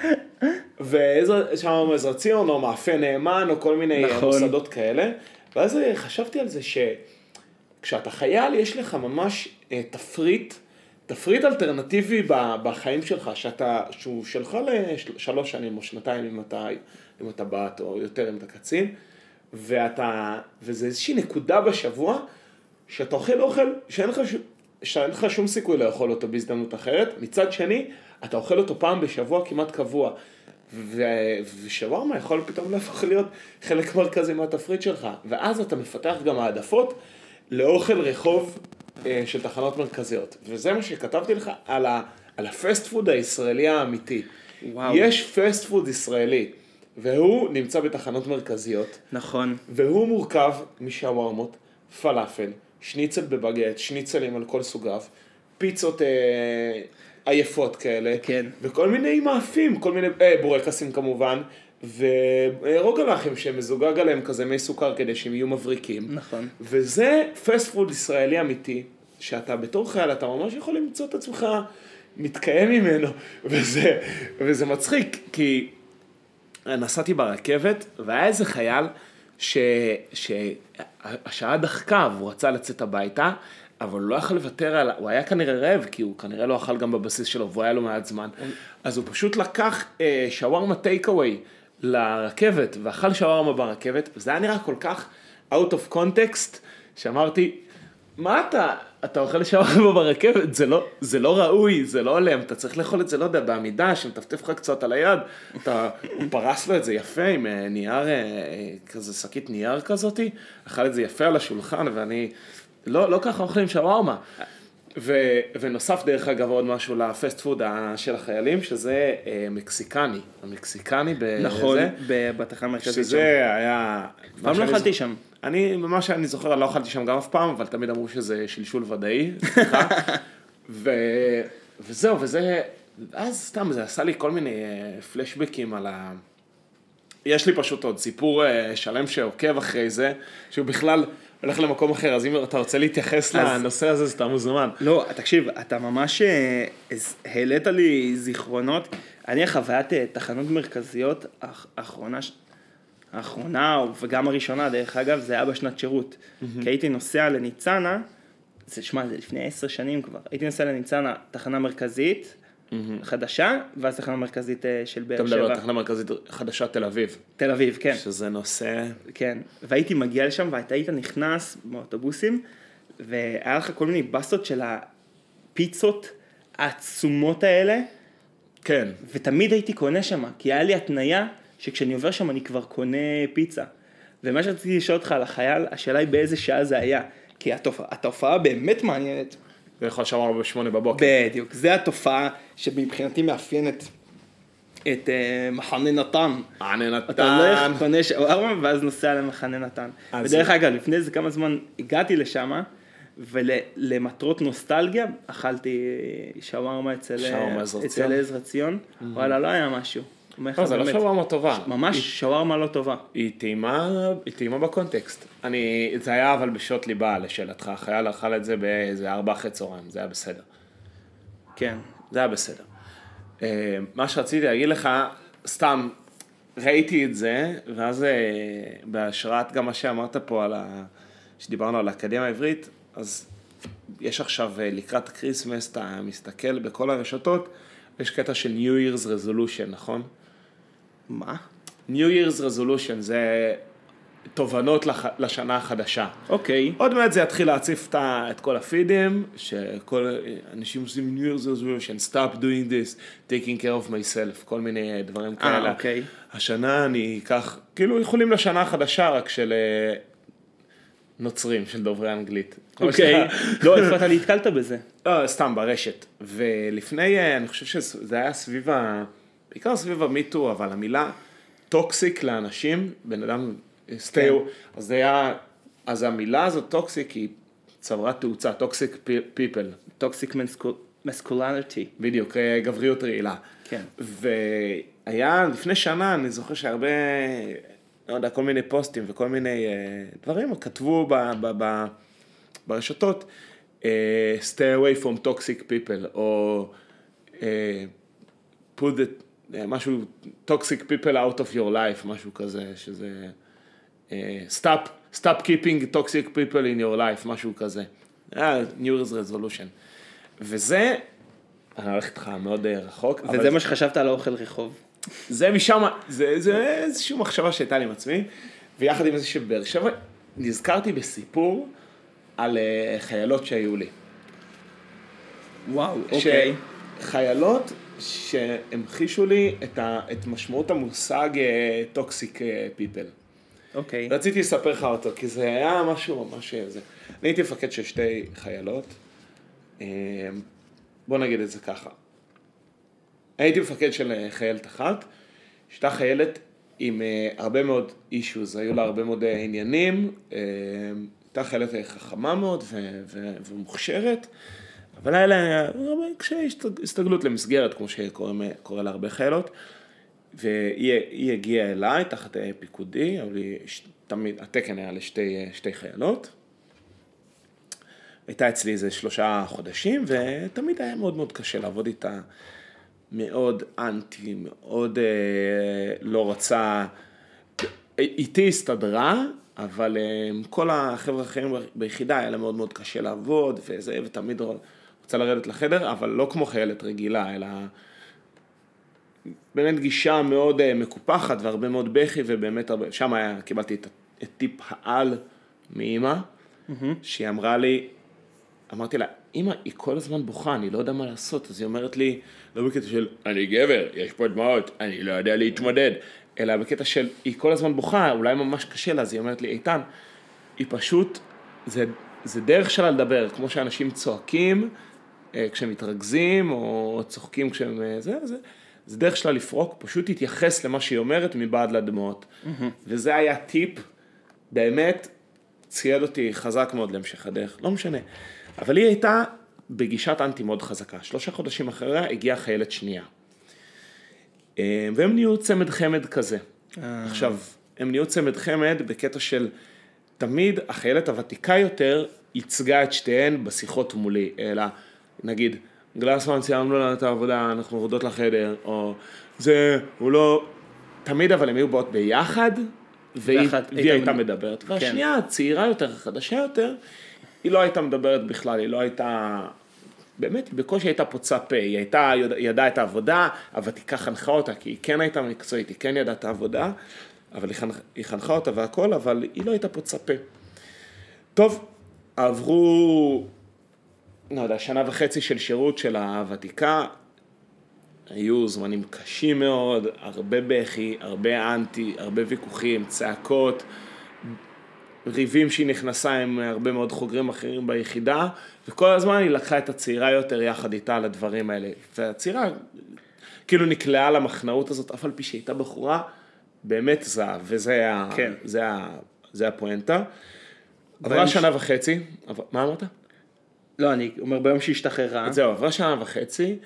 ושווארמה עזרא ציון או מאפה נאמן או כל מיני נכון. מוסדות כאלה. ואז חשבתי על זה ש... כשאתה חייל יש לך ממש אה, תפריט, תפריט אלטרנטיבי בחיים שלך, שאתה, שהוא שלך לשלוש שנים או שנתיים אם אתה, אם אתה בת או יותר אם אתה קצין, ואתה, וזה איזושהי נקודה בשבוע שאתה אוכל אוכל שאין לך, ש- שאין לך שום סיכוי לאכול אותו בהזדמנות אחרת, מצד שני אתה אוכל אותו פעם בשבוע כמעט קבוע. ו- ושווארמה יכול פתאום להפוך להיות חלק מרכזי מהתפריט שלך, ואז אתה מפתח גם העדפות לאוכל רחוב אה, של תחנות מרכזיות. וזה מה שכתבתי לך על, ה- על ה fast food הישראלי האמיתי. וואו. יש fast food ישראלי. והוא נמצא בתחנות מרכזיות, נכון. והוא מורכב משווארמות, פלאפל, שניצל בבגט, שניצלים על כל סוגיו, פיצות אה, עייפות כאלה, כן. וכל מיני מאפים, כל מיני, אה, בורקסים כמובן, ורוגלחים שמזוגג עליהם כזה מי סוכר כדי שהם יהיו מבריקים. נכון. וזה פסט פוד ישראלי אמיתי, שאתה בתור חייל, אתה ממש יכול למצוא את עצמך מתקיים ממנו, וזה, וזה מצחיק, כי נסעתי ברכבת, והיה איזה חייל ש, שהשעה דחקה והוא רצה לצאת הביתה, אבל הוא לא יכול לוותר על, הוא היה כנראה רעב, כי הוא כנראה לא אכל גם בבסיס שלו, והוא היה לו מעט זמן, אז הוא פשוט לקח אה, שווארמה טייק אווי לרכבת, ואכל שווארמה ברכבת, וזה היה נראה כל כך out of context, שאמרתי, מה אתה, אתה אוכל שווארמה ברכבת, זה לא, זה לא ראוי, זה לא הולם, אתה צריך לאכול את זה, לא יודע, בעמידה, שמטפטף לך קצת על היד, אתה, הוא פרס לו את זה יפה עם אה, נייר, אה, כזה שקית נייר כזאתי, אכל את זה יפה על השולחן, ואני, לא, לא ככה אוכלים שווארמה. ו, ונוסף דרך אגב עוד משהו לפסט פוד של החיילים, שזה אה, מקסיקני, המקסיקני בזה. נכון, בתחנה המרכזית שם. שזה היה... פעם לא אכלתי שם. אני, ממה שאני זוכר, אני לא אכלתי שם גם אף פעם, אבל תמיד אמרו שזה שלשול ודאי, סליחה. ו... וזהו, וזה, אז סתם, זה עשה לי כל מיני אה, פלשבקים על ה... יש לי פשוט עוד סיפור אה, שלם שעוקב אחרי זה, שהוא בכלל הולך למקום אחר, אז אם אתה רוצה להתייחס אז- לנושא הזה, אז אתה מוזמן. לא, תקשיב, אתה ממש אה, העלית לי זיכרונות. אני החוויית אה, תחנות מרכזיות האח- האחרונה, האחרונה וגם הראשונה דרך אגב, זה היה בשנת שירות. כי הייתי נוסע לניצנה, זה, שמע, זה לפני עשר שנים כבר, הייתי נוסע לניצנה, תחנה מרכזית, חדשה, ואז תחנה מרכזית אה, של אתה באר מדבר על שבע. תחנה מרכזית חדשה תל אביב, תל אביב, כן. שזה נושא... כן, והייתי מגיע לשם ואתה היית נכנס באוטובוסים והיה לך כל מיני בסות של הפיצות העצומות האלה. כן. ותמיד הייתי קונה שם כי היה לי התניה שכשאני עובר שם אני כבר קונה פיצה. ומה שרציתי לשאול אותך על החייל השאלה היא באיזה שעה זה היה. כי התופעה, התופעה באמת מעניינת יכול שמר בשמונה בבוקר. בדיוק זה התופעה שמבחינתי מאפיינת את uh, מחנה נתן אני נתן. אתה הולך, קונה שווארמה ואז נוסע למחנה נתן. ודרך אגב, לפני איזה כמה זמן הגעתי לשם, ולמטרות נוסטלגיה אכלתי שווארמה אצל שווארמה עזרא ציון? אצל עזרא ציון. וואלה, לא היה משהו. לא, זה לא שווארמה טובה. ממש שווארמה לא טובה. היא טעימה, היא טעימה בקונטקסט. אני, זה היה אבל בשעות ליבה, לשאלתך. החייל אכל את זה באיזה ארבע אחרי צהריים, זה היה בסדר. כן. זה היה בסדר. אה, מה שרציתי להגיד לך, סתם, ראיתי את זה, ואז אה, בהשראת גם מה שאמרת פה על ה... שדיברנו על האקדמיה העברית, אז יש עכשיו אה, לקראת ה Christmas, אתה מסתכל בכל הרשתות, יש קטע של New Year's Resolution, נכון? מה? New Year's Resolution זה תובנות לח... לשנה החדשה. אוקיי. עוד מעט זה יתחיל להציף את את כל הפידים, שכל אנשים עושים New Year's Resolution, stop doing this, taking care of myself, כל מיני דברים כאלה. אוקיי. השנה אני אקח, כאילו איחולים לשנה החדשה, רק של אה, נוצרים, של דוברי אנגלית. אוקיי. לא, איפה אתה נתקלת בזה? לא, סתם ברשת. ולפני, אה, אני חושב שזה היה סביב ה... בעיקר סביב ה MeToo, אבל המילה toxic לאנשים, בן אדם, סטייו, אז זה היה, אז המילה הזאת toxic היא צברה תאוצה, toxic people, toxic masculinity. בדיוק, אה, גבריות רעילה. כן. והיה לפני שנה, אני זוכר שהרבה, לא יודע, כל מיני פוסטים וכל מיני אה, דברים, כתבו ב, ב, ב, ברשתות, אה, stay away from toxic people, או אה, put אה, משהו, toxic people out of your life, משהו כזה, שזה אה, stop, stop keeping toxic people in your life, משהו כזה. היה New Year's resolution. וזה, אני הולך איתך מאוד אה, רחוק, וזה מה שחשבת על האוכל רחוב. זה משם, זה, זה איזושהי מחשבה שהייתה לי עם עצמי, ויחד עם זה שבאר שבע, נזכרתי בסיפור על אה, חיילות שהיו לי. וואו, אוקיי. חיילות שהמחישו לי את, ה, את משמעות המושג toxic people. אוקיי. רציתי לספר לך אותו, כי זה היה משהו ממש זה. אני הייתי מפקד של שתי חיילות, אה, בוא נגיד את זה ככה. הייתי מפקד של אה, חיילת אחת, שהייתה חיילת עם אה, הרבה מאוד אישוז, היו לה הרבה מאוד אה, עניינים, אה, הייתה חיילת חכמה מאוד ו- ו- ומוכשרת, אבל היה לה קשיי הסת- הסתגלות למסגרת, כמו שקורה להרבה חיילות, והיא היא הגיעה אליי תחת פיקודי, אבל היא, תמיד, התקן היה לשתי שתי חיילות. הייתה אצלי איזה שלושה חודשים, ותמיד היה מאוד מאוד קשה לעבוד איתה. מאוד אנטי, מאוד אה, לא רצה, איתי הסתדרה, אבל אה, עם כל החבר'ה האחרים ביחידה היה לה מאוד מאוד קשה לעבוד, וזה, ותמיד רוצה לרדת לחדר, אבל לא כמו חיילת רגילה, אלא באמת גישה מאוד אה, מקופחת והרבה מאוד בכי, ובאמת הרבה, שם היה, קיבלתי את, את טיפ העל מאימא, mm-hmm. שהיא אמרה לי, אמרתי לה, אמא, היא כל הזמן בוכה, אני לא יודע מה לעשות, אז היא אומרת לי, לא בקטע של, אני גבר, יש פה דמעות, אני לא יודע להתמודד, אלא בקטע של, היא כל הזמן בוכה, אולי ממש קשה לה, אז היא אומרת לי, איתן, היא פשוט, זה, זה דרך שלה לדבר, כמו שאנשים צועקים כשהם מתרכזים, או צוחקים כשהם, אה, זה, זה, זה דרך שלה לפרוק, פשוט תתייחס למה שהיא אומרת מבעד לדמעות. Mm-hmm. וזה היה טיפ, באמת, צייד אותי חזק מאוד להמשך הדרך, לא משנה. אבל היא הייתה בגישת אנטי מאוד חזקה. שלושה חודשים אחריה הגיעה חיילת שנייה. אה, והם נהיו צמד חמד כזה. אה. עכשיו, הם נהיו צמד חמד בקטע של תמיד החיילת הוותיקה יותר ייצגה את שתיהן בשיחות מולי, אלא נגיד, גלסמן סיימנו לנו את העבודה, אנחנו עובדות לחדר, או זה, הוא לא, תמיד אבל הם היו באות ביחד, והיא, והיא הייתה מדברת. כן. והשנייה, הצעירה יותר, החדשה יותר, היא לא הייתה מדברת בכלל, היא לא הייתה, באמת, היא בקושי הייתה פוצה פה, היא הייתה, היא ידעה את העבודה, הוותיקה חנכה אותה, כי היא כן הייתה מקצועית, היא כן ידעה את העבודה, אבל היא, חנכה, היא חנכה אותה והכל, אבל היא לא הייתה פוצה פה. טוב, עברו, לא יודע, שנה וחצי של שירות של הוותיקה, היו זמנים קשים מאוד, הרבה בכי, הרבה אנטי, הרבה ויכוחים, צעקות. ריבים שהיא נכנסה עם הרבה מאוד חוגרים אחרים ביחידה, וכל הזמן היא לקחה את הצעירה יותר יחד איתה על הדברים האלה. והצעירה כאילו נקלעה למחנאות הזאת, אף על פי שהיא הייתה בחורה באמת זהב, וזה כן. זה זה הפואנטה. עברה שנה ש... וחצי, עבר, מה אמרת? לא, אני אומר ביום שהשתחררה. זהו, עברה שנה וחצי,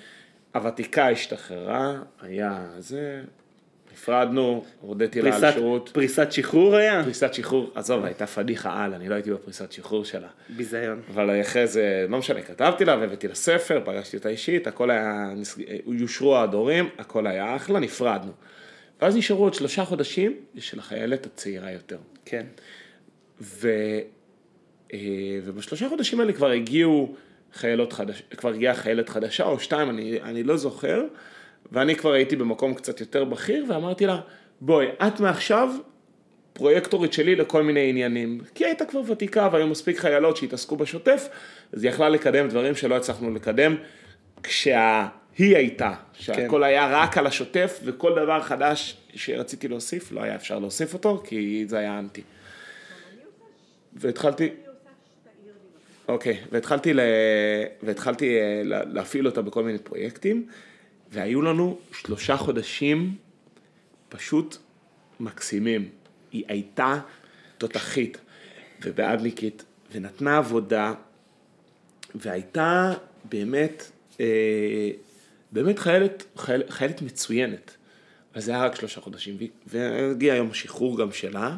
הוותיקה השתחררה, היה זה, נפרדנו, הודיתי לה על שירות. פריסת שחרור היה? פריסת שחרור, עזוב, הייתה פדיחה על, אני לא הייתי בפריסת שחרור שלה. ביזיון. אבל אחרי זה, לא משנה, כתבתי לה והבאתי לה ספר, פגשתי אותה אישית, הכל היה, יושרו הדורים, הכל היה אחלה, נפרדנו. ואז נשארו עוד שלושה חודשים של החיילת הצעירה יותר. כן. ו... אה, ובשלושה חודשים האלה כבר הגיעו חיילות חדשות, כבר הגיעה חיילת חדשה או שתיים, אני, אני לא זוכר. ואני כבר הייתי במקום קצת יותר בכיר, ואמרתי לה, בואי, את מעכשיו פרויקטורית שלי לכל מיני עניינים. כי הייתה כבר ותיקה והיו מספיק חיילות שהתעסקו בשוטף, אז היא יכלה לקדם דברים שלא הצלחנו לקדם כשהיא הייתה, שהכל כן. היה רק על השוטף, וכל דבר חדש שרציתי להוסיף, לא היה אפשר להוסיף אותו, כי זה היה אנטי. והתחלתי... אוקיי, והתחלתי, ל... והתחלתי אה, להפעיל אותה בכל מיני פרויקטים. והיו לנו שלושה חודשים פשוט מקסימים. היא הייתה תותחית ובאדניקית, ונתנה עבודה, והייתה באמת, אה, באמת חיילת, חיל, חיילת מצוינת. אז זה היה רק שלושה חודשים, והגיע יום השחרור גם שלה,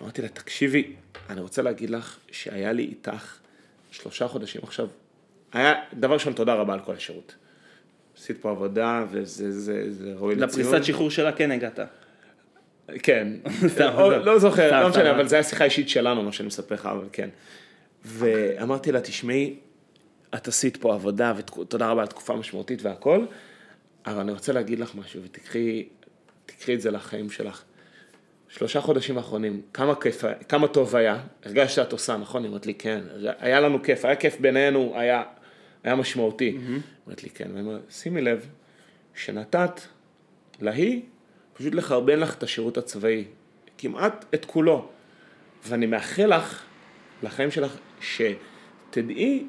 ואמרתי לה, תקשיבי, אני רוצה להגיד לך שהיה לי איתך שלושה חודשים עכשיו. היה, דבר ראשון, תודה רבה על כל השירות. עשית פה עבודה וזה זה, זה ראוי לציון. לפריסת שחרור שלה כן הגעת. כן, לא, לא זוכר, לא משנה, אבל זו הייתה שיחה אישית שלנו, מה שאני מספר לך, אבל כן. ואמרתי לה, תשמעי, את עשית פה עבודה, ותודה רבה על תקופה משמעותית והכל, אבל אני רוצה להגיד לך משהו, ותקחי את זה לחיים שלך. שלושה חודשים האחרונים, כמה כיף, כמה טוב היה, הרגשת שאת עושה, נכון? היא אומרת לי, כן, היה לנו כיף, היה כיף בינינו, היה היה משמעותי. אומרת לי, כן, ואני אומר, שימי לב, שנתת להיא, פשוט לחרבן לך את השירות הצבאי, כמעט את כולו. ואני מאחל לך, לחיים שלך, שתדעי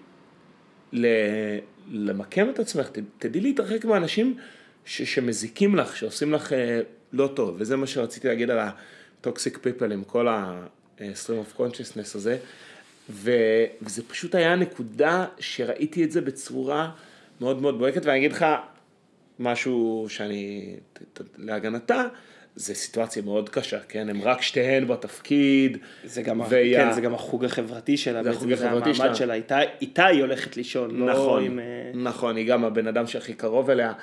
למקם את עצמך, תדעי להתרחק מאנשים ש, שמזיקים לך, שעושים לך אה, לא טוב, וזה מה שרציתי להגיד על ה-toxic people עם כל ה-stream of consciousness הזה, ו, וזה פשוט היה נקודה שראיתי את זה בצורה מאוד מאוד בוהקת, ואני אגיד לך משהו שאני, להגנתה, זה סיטואציה מאוד קשה, כן? הם רק שתיהן בתפקיד. זה גם, ה- והיא ה- כן, זה גם החוג החברתי שלה, זה החוג החברתי המעמד שלה. שלה, איתה, איתה היא הולכת לישון, לא נכון, עם... אה, נכון, היא גם הבן אדם שהכי קרוב אליה,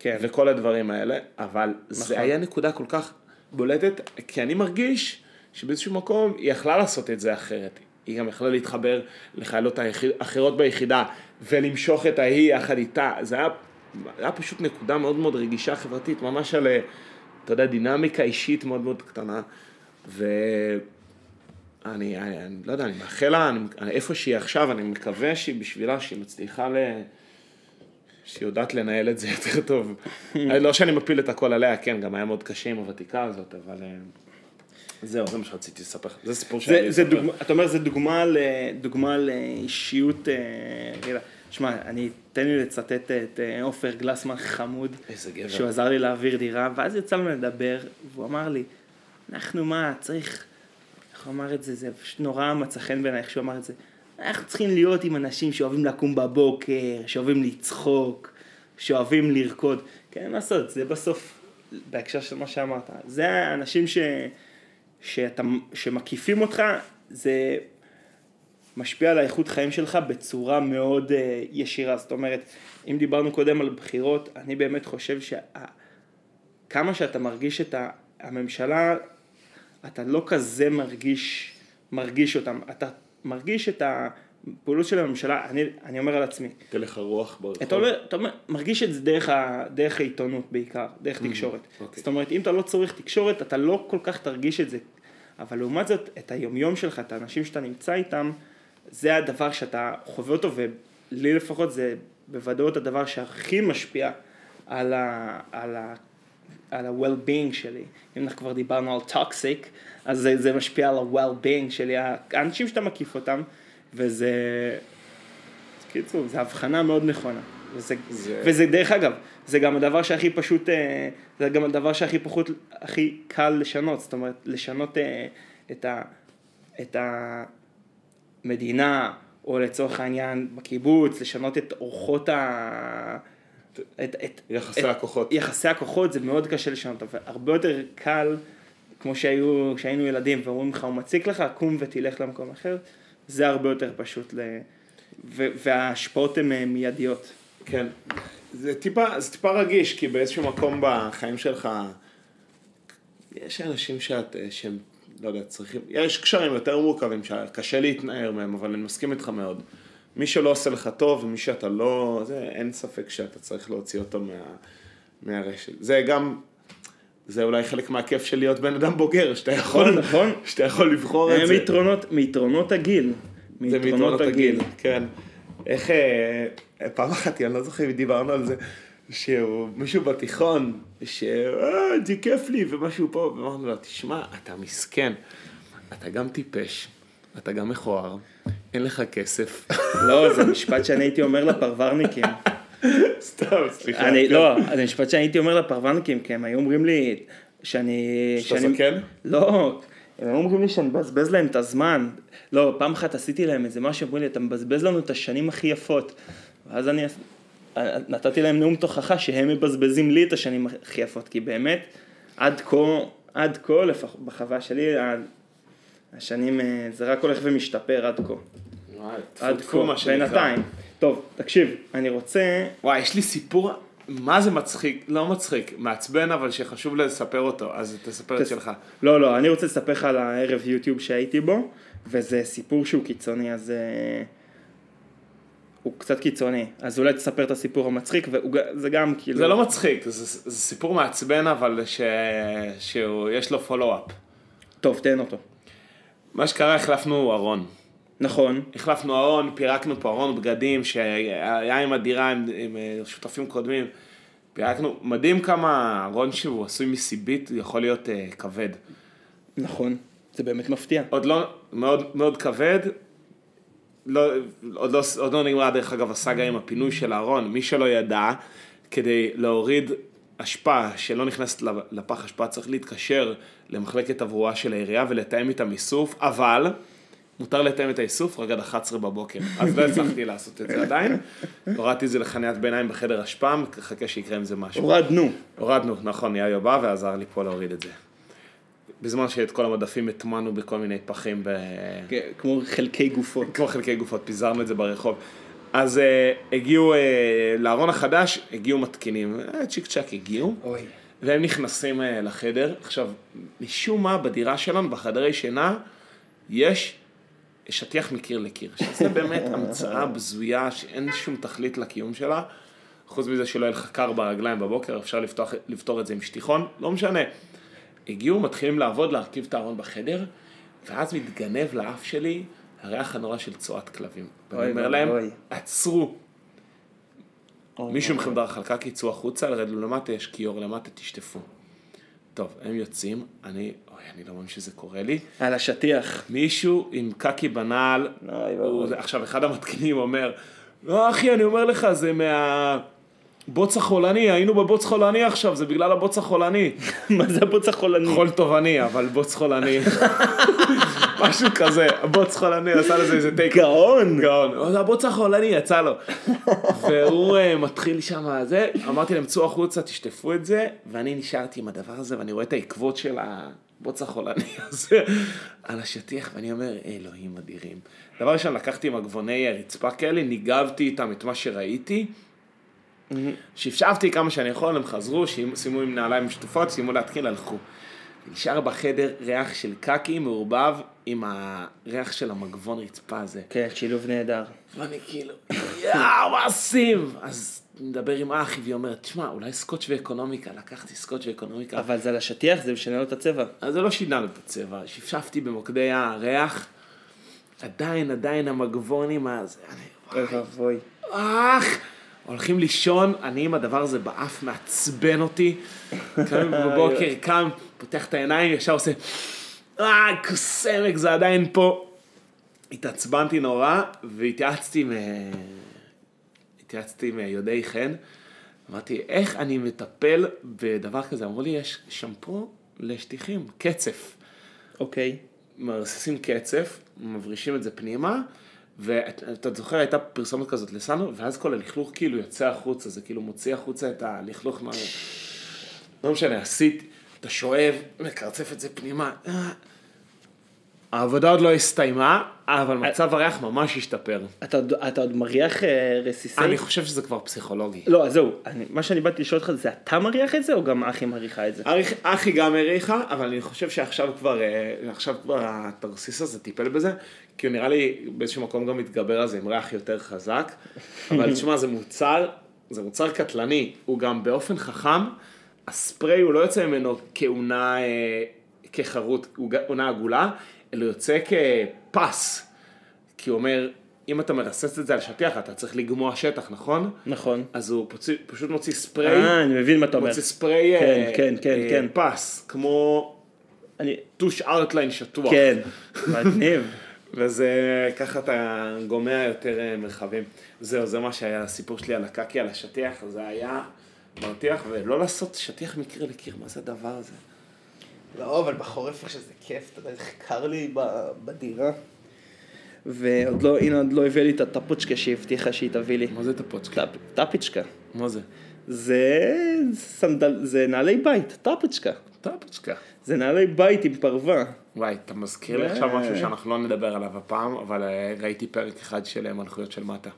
כן. וכל הדברים האלה, אבל זה נכון. היה נקודה כל כך בולטת, כי אני מרגיש שבאיזשהו מקום היא יכלה לעשות את זה אחרת. היא גם יכלה להתחבר לחיילות היחיד- אחרות ביחידה, ולמשוך את ההיא יחד איתה. זה היה, היה פשוט נקודה מאוד מאוד רגישה חברתית, ממש על, אה, אתה יודע, דינמיקה אישית מאוד מאוד קטנה. ו... אני, אני, אני לא יודע, אני מאחל לה, אני, איפה שהיא עכשיו, אני מקווה שהיא בשבילה, שהיא מצליחה ל... שהיא יודעת לנהל את זה יותר טוב. לא שאני מפיל את הכל עליה, כן, גם היה מאוד קשה עם הוותיקה הזאת, אבל... אה, זהו, זה מה שרציתי לספר לך. זה סיפור שהיה לי זה לספר. אתה אומר, זה דוגמה, לאישיות אה. שמע, אני, תן לי לצטט את אה, עופר גלסמן חמוד, איזה גבר. שהוא עזר לי להעביר דירה, ואז יצא לנו לדבר, והוא אמר לי, אנחנו מה, צריך, איך הוא אמר את זה, זה נורא מצא חן בעיניי איך שהוא אמר את זה. אנחנו צריכים להיות עם אנשים שאוהבים לקום בבוקר, שאוהבים לצחוק, שאוהבים לרקוד. כן, מה לעשות, זה בסוף, בהקשר של מה שאמרת, זה האנשים ש... שאתה, שמקיפים אותך, זה משפיע על האיכות חיים שלך בצורה מאוד uh, ישירה. זאת אומרת, אם דיברנו קודם על בחירות, אני באמת חושב שכמה שאתה מרגיש את הממשלה, אתה לא כזה מרגיש, מרגיש אותם. אתה מרגיש את הפעולות של הממשלה, אני, אני אומר על עצמי, תלך הרוח ברחוב. אתה, אומר, אתה אומר, מרגיש את זה דרך, ה, דרך העיתונות בעיקר, דרך תקשורת. אוקיי. זאת אומרת, אם אתה לא צורך תקשורת, אתה לא כל כך תרגיש את זה. אבל לעומת זאת, את היומיום שלך, את האנשים שאתה נמצא איתם, זה הדבר שאתה חווה אותו, ולי לפחות זה בוודאות הדבר שהכי משפיע על ה... על ה על ה-well-being שלי, אם אנחנו כבר דיברנו על toxic, אז זה, זה משפיע על ה-well-being שלי, האנשים שאתה מקיף אותם, וזה, קיצור, זו הבחנה מאוד נכונה. וזה, זה- זה... וזה דרך אגב, זה גם הדבר שהכי פשוט, אה, זה גם הדבר שהכי פחות, הכי קל לשנות, זאת אומרת, לשנות אה, את, ה, את המדינה, או לצורך העניין בקיבוץ, לשנות את אורחות ה... את, את, יחסי את, הכוחות. יחסי הכוחות זה מאוד קשה לשנות, אבל הרבה יותר קל, כמו שהיו, כשהיינו ילדים ואומרים לך, הוא מציק לך, קום ותלך למקום אחר, זה הרבה יותר פשוט, ל... ו... וההשפעות הן אה, מיידיות. כן. זה טיפה, זה טיפה רגיש, כי באיזשהו מקום בחיים שלך, יש אנשים שאת, אה, שהם, לא יודע, צריכים, יש קשרים יותר מורכבים שקשה להתנער מהם, אבל אני מסכים איתך מאוד. מי שלא עושה לך טוב, ומי שאתה לא, זה, אין ספק שאתה צריך להוציא אותו מה, מהרשת. זה גם, זה אולי חלק מהכיף של להיות בן אדם בוגר, שאתה יכול, נכון. שאתה יכול לבחור את זה זה. מיתרונות, מיתרונות הגיל. זה מיתרונות הגיל, כן. איך, אה, פעם אחת, אני לא זוכר אם דיברנו על זה, שהוא, מישהו בתיכון, שאה, זה כיף לי, ומשהו פה, ואמרנו לו, תשמע, אתה מסכן, אתה גם טיפש, אתה גם מכוער, אין לך כסף. לא, זה משפט שאני הייתי אומר לפרברניקים. סתם, סליחה. אני, כן. לא, זה משפט שאני הייתי אומר לפרברניקים, כי הם היו אומרים לי שאני... שאתה שאני- זקן? לא, הם היו אומרים לי שאני מבזבז להם את הזמן. לא, פעם אחת עשיתי להם איזה משהו, אמרו לי, אתה מבזבז לנו את השנים הכי יפות. ואז אני נתתי להם נאום תוכחה שהם מבזבזים לי את השנים הכי יפות, כי באמת, עד כה, עד כה, לפחות בחוויה שלי, השנים, אה, זה רק הולך ומשתפר עד כה. עד כה. בינתיים. טוב, תקשיב, אני רוצה... וואי, יש לי סיפור, מה זה מצחיק? לא מצחיק, מעצבן, אבל שחשוב לספר אותו, אז תספר את שלך. לא, לא, אני רוצה לספר לך על הערב יוטיוב שהייתי בו, וזה סיפור שהוא קיצוני, אז אה, הוא קצת קיצוני. אז אולי תספר את הסיפור המצחיק, וזה גם כאילו... זה לא מצחיק, זה, זה סיפור מעצבן, אבל ש... שיש לו פולו-אפ. טוב, תן אותו. מה שקרה, החלפנו ארון. נכון, החלפנו ארון, פירקנו פה ארון בגדים שהיה עם הדירה, עם, עם אה, שותפים קודמים. פירקנו, מדהים כמה ארון שהוא עשוי מסיבית יכול להיות uh, כבד. נכון. זה באמת מפתיע. עוד לא, מאוד, מאוד כבד. לא, עוד, לא, עוד לא נגמרה דרך אגב הסאגה עם הפינוי של הארון. מי שלא ידע, כדי להוריד אשפה שלא נכנסת לפח אשפה צריך להתקשר למחלקת תברואה של העירייה ולתאם איתם איסוף, אבל מותר לתאם את האיסוף רק עד 11 בבוקר. אז לא הצלחתי לעשות את זה עדיין. הורדתי את זה לחניית ביניים בחדר אשפה, מחכה שיקרה עם זה משהו. הורדנו. הורדנו, נכון, יאיו בא ועזר לי פה להוריד את זה. בזמן שאת כל המדפים הטמנו בכל מיני פחים, ב... כן, כמו חלקי גופות. כמו חלקי גופות, פיזרנו את זה ברחוב. אז uh, הגיעו, uh, לארון החדש, הגיעו מתקינים, uh, צ'יק צ'אק הגיעו, אוי. והם נכנסים uh, לחדר. עכשיו, משום מה בדירה שלנו, בחדרי שינה, יש שטיח מקיר לקיר, שזה באמת המצאה בזויה שאין שום תכלית לקיום שלה. חוץ מזה שלא יהיה לך קר ברגליים בבוקר, אפשר לפתוח, לפתור את זה עם שטיחון, לא משנה. הגיעו, מתחילים לעבוד, להרכיב את הארון בחדר, ואז מתגנב לאף שלי הריח הנורא של צואת כלבים. ואני אומר להם, ואבוי. עצרו. אוי, מישהו מכם דרך על קקי, צאו החוצה, לרדו למטה, יש כיור למטה, תשטפו. טוב, הם יוצאים, אני, אוי, אני לא מאמין שזה קורה לי. על השטיח. מישהו עם קקי בנעל, הוא-. עכשיו אחד המתקינים אומר, לא אחי, אני אומר לך, זה מהבוץ החולני, היינו בבוץ חולני עכשיו, זה בגלל הבוץ החולני. מה זה הבוץ החולני? חול תובעני, אבל בוץ חולני. משהו כזה, הבוץ חולני, עשה לזה איזה טייק. גאון. גאון. "או, זה הבוץ החולני, יצא לו. והוא אה, מתחיל שם, זה, אמרתי להם, צאו החוצה, תשטפו את זה, ואני נשארתי עם הדבר הזה, ואני רואה את העקבות של הבוץ החולני הזה על השטיח, ואני אומר, אלוהים אדירים. דבר ראשון, לקחתי מגבוני רצפה כאלה, ניגבתי איתם את מה שראיתי. שפשפתי כמה שאני יכול, הם חזרו, שימו- עם נעליים שטופות, סיימו להתחיל, הלכו. נשאר בחדר ריח של קקי מעורבב עם הריח של המגבון רצפה הזה. כן, שילוב נהדר. ואני כאילו, יאו, מה עושים? אז נדבר עם אחי, והיא אומרת, תשמע, אולי סקוץ' ואקונומיקה, לקחתי סקוץ' ואקונומיקה. אבל זה על השטיח, זה משנה לו את הצבע. אז זה לא שינה לו את הצבע, שפשפתי במוקדי הריח, עדיין, עדיין המגבון עם הזה, אני, אוי ואבוי. אך, הולכים לישון, אני עם הדבר הזה באף, מעצבן אותי. קם בבוקר, קם, פותח את העיניים, ישר עושה, אה, קוסמק, זה עדיין פה. התעצבנתי נורא, והתייעצתי עם... אה, התייעצתי עם אה, יודעי חן. אמרתי, איך אני מטפל בדבר כזה? אמרו לי, יש שמפו לשטיחים, קצף. אוקיי. מרססים קצף, מברישים את זה פנימה, ואתה זוכר, הייתה פרסומת כזאת לסנו, ואז כל הלכלוך כאילו יוצא החוצה, זה כאילו מוציא החוצה את הלכלוך מה... לא משנה, עשית, אתה שואב, מקרצף את זה פנימה. אה. העבודה עוד לא הסתיימה, אבל מצב הריח ממש השתפר. אתה עוד- אתה עוד מריח אה, רסיסי? אני חושב שזה כבר פסיכולוגי. לא, אז זהו. אני- מה שאני באתי לשאול אותך, זה אתה מריח את זה, או גם אחי מריחה את זה? אריך- אחי גם העריכה, אבל אני חושב שעכשיו כבר, אה, עכשיו כבר התרסיס הזה טיפל בזה, כי הוא נראה לי באיזשהו מקום גם מתגבר על זה עם ריח יותר חזק, אבל תשמע, זה מוצר, זה מוצר קטלני, הוא גם באופן חכם, הספרי הוא לא יוצא ממנו כעונה, אה, כחרוט, עונה עגולה, אלא יוצא כפס, כי הוא אומר, אם אתה מרסס את זה על שטיח, אתה צריך לגמוע שטח, נכון? נכון. אז הוא פוצ... פשוט מוציא ספרי. אה, אני מבין מה אתה אומר. מוציא ספרי כן, אה, כן, כן, אה, כן. פס, כמו אני... טוש ארטליין שטוח. כן, מגניב. וזה, ככה אתה גומע יותר אה, מרחבים. זהו, זה מה שהיה הסיפור שלי על הקקי, על השטיח, זה היה מרתיח, ולא לעשות שטיח מקיר לקיר, מה זה הדבר הזה? לא, אבל בחורף איך שזה כיף, אתה יודע, איך קר לי בדירה. ועוד לא, הנה עוד לא הביא לי את הטפוצ'קה שהבטיחה שהיא תביא לי. מה זה טפוצ'קה? טפ- טפיצ'קה. מה זה? זה סנדל, זה נעלי בית, טפיצ'קה. טפוצ'קה. זה נעלי בית עם פרווה. וואי, אתה מזכיר לי עכשיו משהו שאנחנו לא נדבר עליו הפעם, אבל אה, ראיתי פרק אחד של מלכויות של מטה.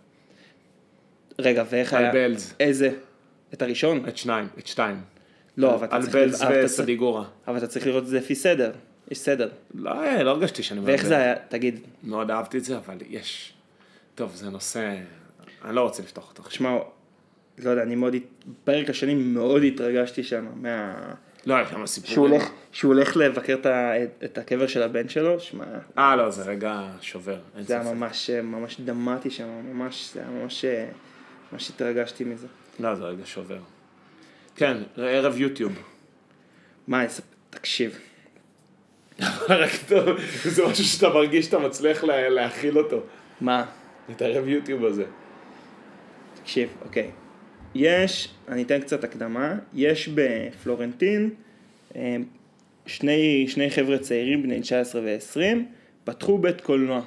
רגע, ואיך על היה? בלז. איזה? את הראשון? את שניים, את שתיים. לא, אבל אתה צריך... צריך- וסדיגורה. אבל אתה צריך לראות את זה לפי סדר. יש סדר. לא, אה, לא הרגשתי שאני ואיך. זה היה? תגיד, מאוד אהבתי את זה, אבל יש... טוב, זה נושא... אני לא רוצה לפתוח אותו. שמע, לא יודע, אני מאוד, בפרק השני מאוד התרגשתי שם, מה... לא, יש שם סיפור. שהוא הולך, לבקר את, הקבר של הבן שלו, שמע, אה, לא, זה רגע שובר. זה היה. ממש, ממש דמעתי שם, ממש, זה היה ממש, ממש התרגשתי מזה. לא, זה רגע שובר. כן, ערב יוטיוב. מה, תקשיב, רק טוב, זה משהו שאתה מרגיש שאתה מצליח לה- להכיל אותו. מה, את הערב יוטיוב הזה. תקשיב, אוקיי. יש, אני אתן קצת הקדמה, יש בפלורנטין אה, שני, שני חבר'ה צעירים, בני 19 ו-20, פתחו בית קולנוע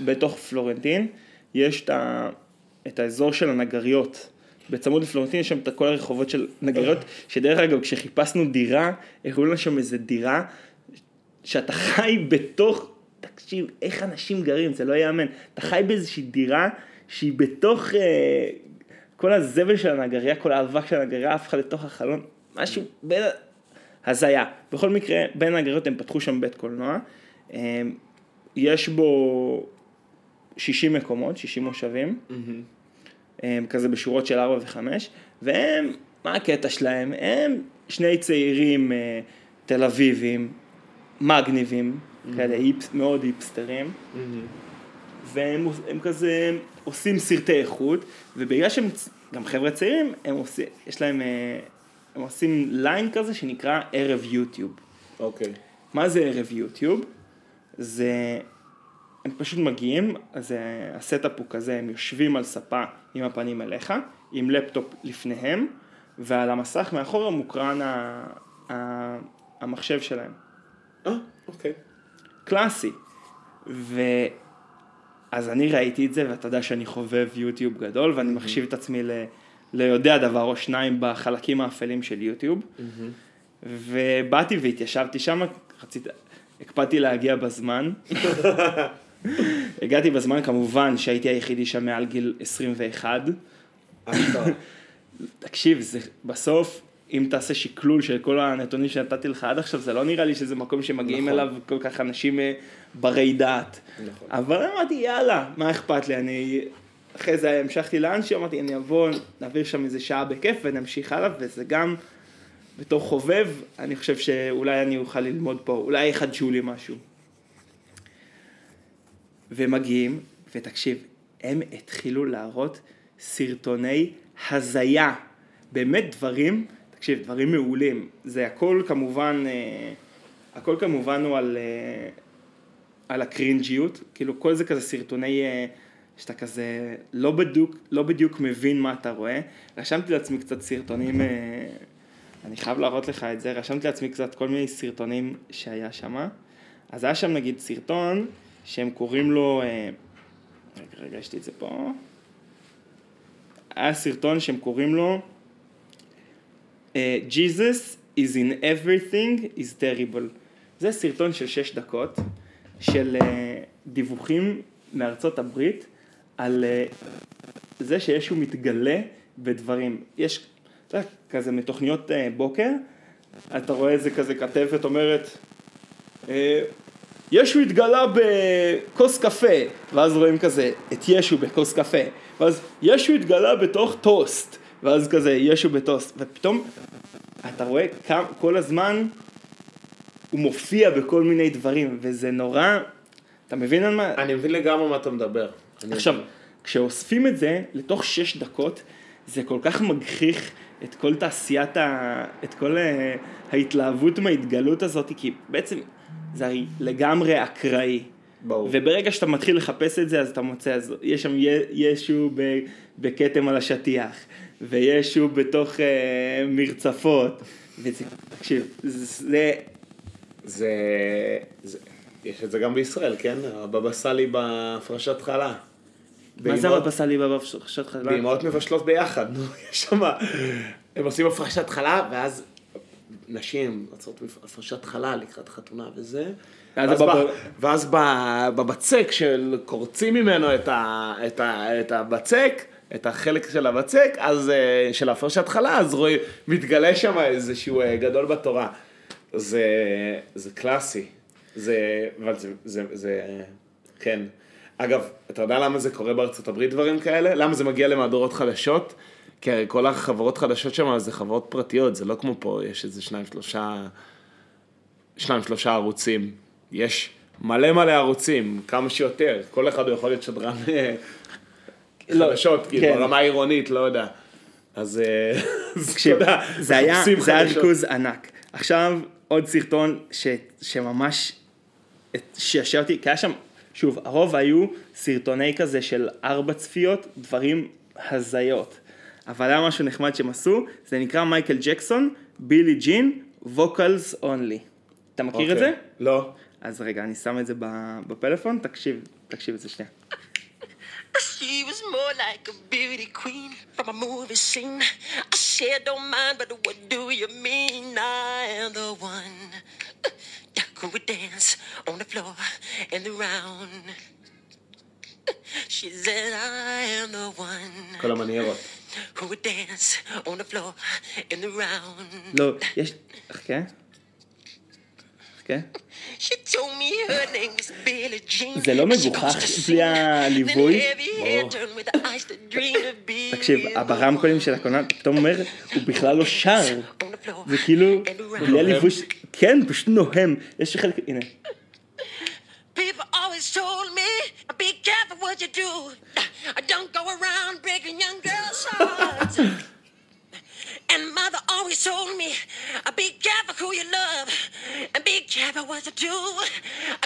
בתוך פלורנטין, יש את, ה, את האזור של הנגריות. בצמוד לפלורנטין יש שם את כל הרחובות של נגריות, שדרך אגב כשחיפשנו דירה, הראו לנו שם איזה דירה שאתה חי בתוך, תקשיב, איך אנשים גרים, זה לא ייאמן. אתה חי באיזושהי דירה שהיא בתוך אה, כל הזבל של הנגריה, כל האבק של הנגריה עף לך לתוך החלון, משהו בין... הזיה. בכל מקרה, בין הנגריות הם פתחו שם בית קולנוע. אה, יש בו 60 מקומות, 60 מושבים, אה, כזה בשורות של 4 ו-5, והם, מה הקטע שלהם? הם שני צעירים אה, תל אביבים, מגניבים, כאלה hip, מאוד היפסטרים, והם הם כזה עושים סרטי איכות, ובגלל שהם גם חבר'ה צעירים, הם עושים, יש להם, אה, הם עושים ליין כזה שנקרא ערב יוטיוב. אוקיי. מה זה ערב יוטיוב? זה, הם פשוט מגיעים, אז אה, ה setup הוא כזה, הם יושבים על ספה עם הפנים אליך, עם לפטופ לפניהם, ועל המסך מאחורה מוקרן ה, ה, המחשב שלהם. אה, אוקיי. קלאסי. ואז אני ראיתי את זה, ואתה יודע שאני חובב יוטיוב גדול, ואני מחשיב את עצמי ל... ליודע דבר או שניים בחלקים האפלים של יוטיוב. ובאתי והתיישבתי שם, רציתי, הקפדתי להגיע בזמן. הגעתי בזמן, כמובן שהייתי היחידי שם מעל גיל 21. אשכרה. תקשיב, זה בסוף, אם תעשה שקלול של כל הנתונים שנתתי לך עד עכשיו, זה לא נראה לי שזה מקום שמגיעים נכון. אליו כל כך אנשים אה, ברי דעת. נכון. אבל אמרתי, יאללה, מה אכפת לי, אני... אחרי זה המשכתי לאנשי, אמרתי, אני אבוא, נעביר שם איזה שעה בכיף ונמשיך הלאה, וזה גם, בתור חובב, אני חושב שאולי אני אוכל ללמוד פה, אולי יחדשו לי משהו. ומגיעים, ותקשיב, הם התחילו להראות סרטוני הזיה. באמת דברים, תקשיב, דברים מעולים. זה הכל כמובן, אה, הכל כמובן הוא על, אה, על הקרינג'יות, כאילו כל זה כזה סרטוני, אה, שאתה כזה לא בדיוק, לא בדיוק מבין מה אתה רואה. רשמתי לעצמי קצת סרטונים, אני חייב להראות לך את זה, רשמתי לעצמי קצת כל מיני סרטונים שהיה שם. אז היה שם נגיד סרטון שהם קוראים לו, אה, רגע, רגע, יש לי את זה פה. היה סרטון שהם קוראים לו אה, Jesus is in everything is terrible. זה סרטון של שש דקות של אה, דיווחים מארצות הברית על אה, זה שישו מתגלה בדברים. יש, אתה יודע, כזה מתוכניות אה, בוקר, אתה רואה איזה כזה כתבת אומרת, אה, ישו התגלה בכוס קפה, ואז רואים כזה את ישו בכוס קפה, ואז ישו התגלה בתוך טוסט, ואז כזה ישו בטוסט, ופתאום אתה רואה כמה, כל הזמן הוא מופיע בכל מיני דברים, וזה נורא, אתה מבין על מה? אני מבין לגמרי מה אתה מדבר. עכשיו. כשאוספים את זה לתוך שש דקות, זה כל כך מגחיך את כל תעשיית ה... את כל אה, ההתלהבות מההתגלות הזאת, כי בעצם זה הרי לגמרי אקראי. ברור. וברגע שאתה מתחיל לחפש את זה, אז אתה מוצא, אז יש שם ישו בכתם על השטיח, וישו בתוך אה, מרצפות, וזה, תקשיב, זה, זה, זה, יש את זה גם בישראל, כן? הבבא סאלי בהפרשת חלה. מה זה הבבא סאלי בבא פרשת חלה? באמהות מבשלות ביחד, נו, יש שם, הם עושים הפרשת חלה, ואז נשים עושות הפרשת חלה לקראת חתונה וזה. ואז ואז, הבבא- ב, ואז ב- בבצק של קורצים ממנו את, ה, את, ה, את הבצק, את החלק של הבצק, אז אה, של הפרשת חלה, אז רואים, מתגלה שם איזשהו אה, גדול בתורה. זה, זה קלאסי. זה, אבל זה, זה, זה, כן. אגב, אתה יודע למה זה קורה בארצות הברית דברים כאלה? למה זה מגיע למהדורות חדשות? כי הרי כל החברות חדשות שם זה חברות פרטיות, זה לא כמו פה, יש איזה שניים שלושה, שניים שלושה ערוצים. יש מלא מלא ערוצים, כמה שיותר, כל אחד הוא יכול להיות שדרן אה, לא, חדשות, כאילו, כן. ברמה העירונית, לא יודע. אז אה, אתה יודע, זה היה. ריכוז ענק. עכשיו עוד סרטון ש, שממש את- שישבתי, כי היה שם, שוב, הרוב היו סרטוני כזה של ארבע צפיות, דברים הזיות. אבל היה משהו נחמד שהם עשו, זה נקרא מייקל ג'קסון, בילי ג'ין, ווקלס אונלי. אתה מכיר את זה? אוקיי. לא. אז רגע, אני שם את זה ב- בפלאפון, תקשיב, תקשיב את זה שנייה. She was more like a beauty queen from a movie scene. I said, don't mind, but what do you mean? I am the one who would dance on the floor and around. She said, I am the one כל המניירות. Who would dance on the floor and around. לא, יש... חכה. חכה. She told me her name was Billie Jean. זה לא מגוחך בלי. הליווי? The תקשיב, ברמקולים של הכונן פתאום אומר, הוא בכלל לא שר. the כאילו, around. בלי הליווי, כן, פשוט נוהם. יש חלק, הנה. Always told me, be careful what you do. Don't go around breaking young girls' hearts. and mother always told me, be careful who you love. And be careful what you do.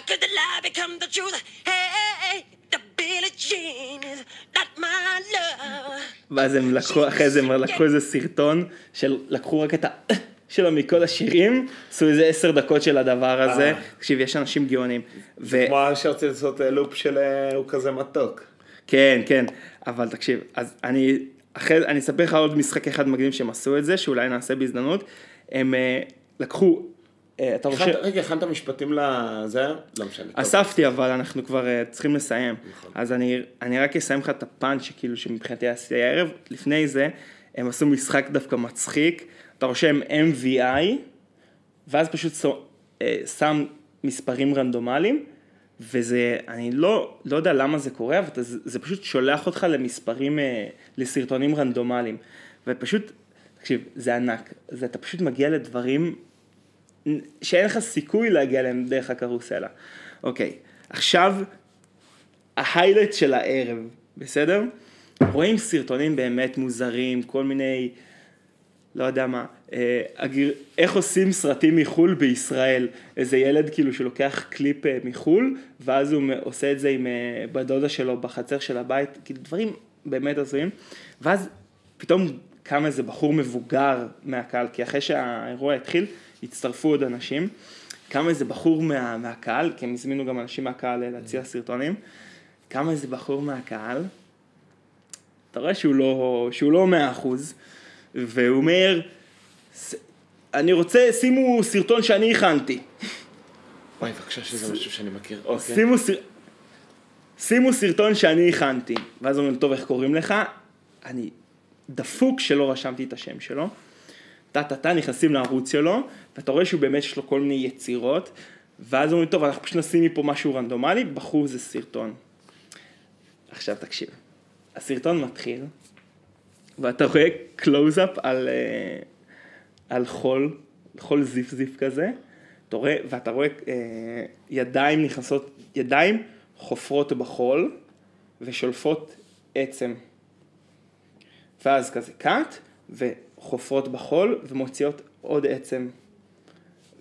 Could the lie become the truth? Hey, the Billie Jean is not my love. ואז הם לקחו, אחרי זה הם לקחו איזה סרטון של, לקחו רק את ה... שלו מכל השירים, עשו איזה עשר דקות של הדבר הזה. אה. תקשיב, יש אנשים גאונים. כמו שרציתי לעשות אה, לופ של אה, הוא כזה מתוק. כן, כן, אבל תקשיב, אז אני, אחרי, אני אספר לך עוד משחק אחד מגניב שהם עשו את זה, שאולי נעשה בהזדמנות. הם לקחו, אתה חושב, רגע, הכנת משפטים לזה? לא משנה. אספתי אבל אנחנו כבר צריכים לסיים. נכון. אז אני, אני רק אסיים לך את הפאנץ' שכאילו שמבחינתי עשיתי הערב. לפני זה, הם עשו משחק דווקא מצחיק, אתה רושם MVI, ואז פשוט שו- אה, שם מספרים רנדומליים, וזה, אני לא, לא יודע למה זה קורה, אבל זה, זה פשוט שולח אותך למספרים, אה, לסרטונים רנדומליים. ופשוט, תקשיב, זה ענק. זה, אתה פשוט מגיע לדברים שאין לך סיכוי להגיע אליהם דרך הקרוסלה. אוקיי, עכשיו, ה highlight של הערב, בסדר? רואים סרטונים באמת מוזרים, כל מיני, לא יודע מה, אה, איך עושים סרטים מחו"ל בישראל. איזה ילד כאילו שלוקח קליפ אה, מחו"ל, ואז הוא עושה את זה עם אה, בדודה שלו בחצר של הבית, כאילו דברים באמת הזויים. ואז פתאום קם איזה בחור מבוגר מהקהל, כי אחרי שהאירוע התחיל, הצטרפו עוד אנשים. קם איזה בחור מה, מהקהל, כי הם הזמינו גם אנשים מהקהל אה, להציע סרטונים. קם איזה בחור מהקהל, אתה רואה שהוא לא, לא מאה אחוז, והוא אומר, "ס- אני רוצה, שימו סרטון שאני הכנתי. וואי, בבקשה שזה משהו שאני מכיר. אוקיי. שימו, סר... שימו סרטון שאני הכנתי. ואז אומרים, טוב, איך קוראים לך? אני דפוק שלא רשמתי את השם שלו. טה טה טה, נכנסים לערוץ שלו, ואתה רואה שהוא באמת יש לו כל מיני יצירות, ואז אומרים, טוב, אנחנו פשוט נשים מפה משהו רנדומלי, בחור זה סרטון. עכשיו תקשיב, הסרטון מתחיל, ואתה רואה קלוז-אפ על, אה, על חול, חול זיף זיף כזה, אתה רואה, ואתה רואה אה, ידיים נכנסות, ידיים חופרות בחול ושולפות עצם. ואז כזה קאט, וחופרות בחול ומוציאות עוד עצם.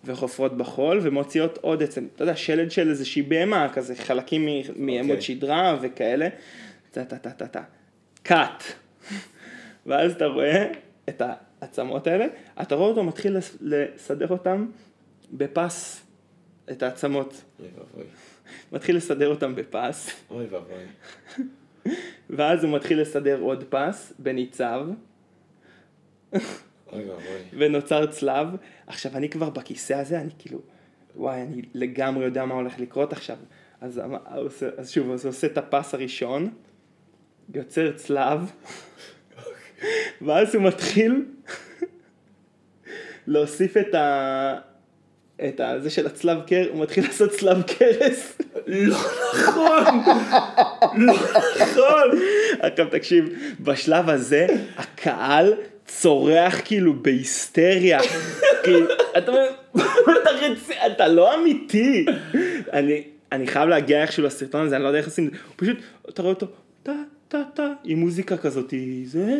וחופרות בחול ומוציאות עוד עצם. אתה יודע, שלד של איזושהי בהמה, כזה חלקים מעמוד שדרה וכאלה. טה טה טה טה טה. קאט. ואז אתה רואה את העצמות האלה, אתה רואה אותו מתחיל לס- לסדר אותם בפס, את העצמות. אוי ואבוי. מתחיל לסדר אותם בפס, אוי ואבוי. ואז הוא מתחיל לסדר עוד פס בניצב, אוי ואבוי. ונוצר צלב. עכשיו, אני כבר בכיסא הזה, אני כאילו, וואי, אני לגמרי יודע מה הולך לקרות עכשיו. אז, אז שוב, אז הוא עושה את הפס הראשון, יוצר צלב, ואז הוא מתחיל להוסיף את ה... את ה... זה של הצלב קר, הוא מתחיל לעשות צלב קרס. לא נכון! לא נכון! עכשיו תקשיב, בשלב הזה הקהל צורח כאילו בהיסטריה. אתה אומר, לא אמיתי. אני, אני חייב להגיע איכשהו לסרטון הזה, אני לא יודע איך עושים את זה. הוא פשוט, אתה רואה אותו, טה טה טה, עם מוזיקה כזאת, זה,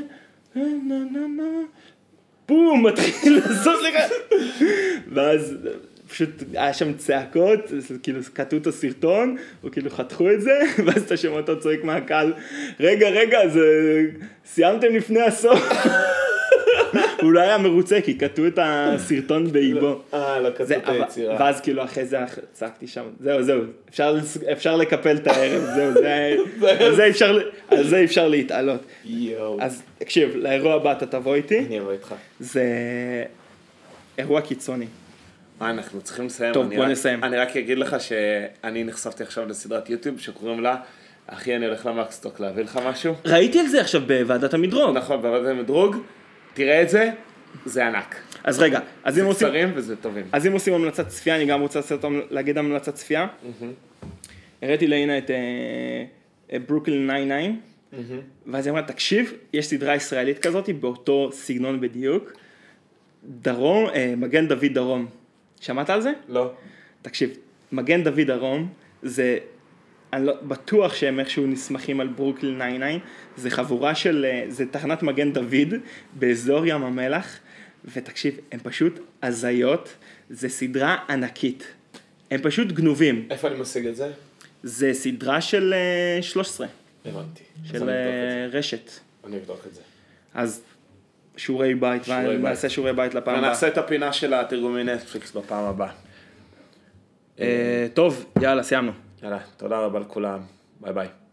בום, מתחיל לעשות לך, ואז, פשוט היה שם צעקות, כאילו קטעו את הסרטון, או כאילו חתכו את זה, ואז אתה שומע אותו צועק מהקהל, רגע, רגע, זה... סיימתם לפני הסוף. הוא לא היה מרוצה כי קטעו את הסרטון באיבו. אה, לא זה- את היצירה. ואז כאילו אחרי זה צעקתי שם, זהו זהו, אפשר, לקפל את הערב, זהו, זה, אפשר, על זה אפשר להתעלות. יואו. אז תקשיב, לאירוע הבא אתה תבוא איתי, אני אבוא איתך. זה אירוע קיצוני. מה, אנחנו צריכים לסיים. טוב, בוא נסיים. אני רק אגיד לך שאני נחשפתי עכשיו לסדרת יוטיוב שקוראים לה, אחי אני הולך למקסטוק להביא לך משהו. ראיתי על זה עכשיו בוועדת המדרוג. נכון, בוועדת המדרוג, תראה את זה, זה ענק. אז רגע, אז אם עושים, קצרים וזה טובים. אז אם עושים המלצת צפייה, אני גם רוצה להגיד המלצת צפייה. הראיתי לאינה את אה, ברוקלין 99, ואז היא אמרה, תקשיב, יש סדרה ישראלית כזאת באותו סגנון בדיוק. דרום, אה, מגן דוד דרום. שמעת על זה? לא. תקשיב, מגן דוד דרום זה, אני לא, בטוח שהם איכשהו נסמכים על ברוקלין 99, זה חבורה של, אה, זה תחנת מגן דוד באזור ים המלח, ותקשיב, הם פשוט הזיות, זה סדרה ענקית, הם פשוט גנובים, איפה אני משיג את זה? זה סדרה של אה, 13, הבנתי. אז של אה. רשת, אני אבדוק את זה. אז שיעורי בית, שיעורי בית. נעשה שיעורי בית לפעם הבאה. ונעשה את הפינה של התרגומי נטפליקס בפעם הבאה. אה, טוב, יאללה, סיימנו. יאללה, תודה רבה לכולם. ביי ביי.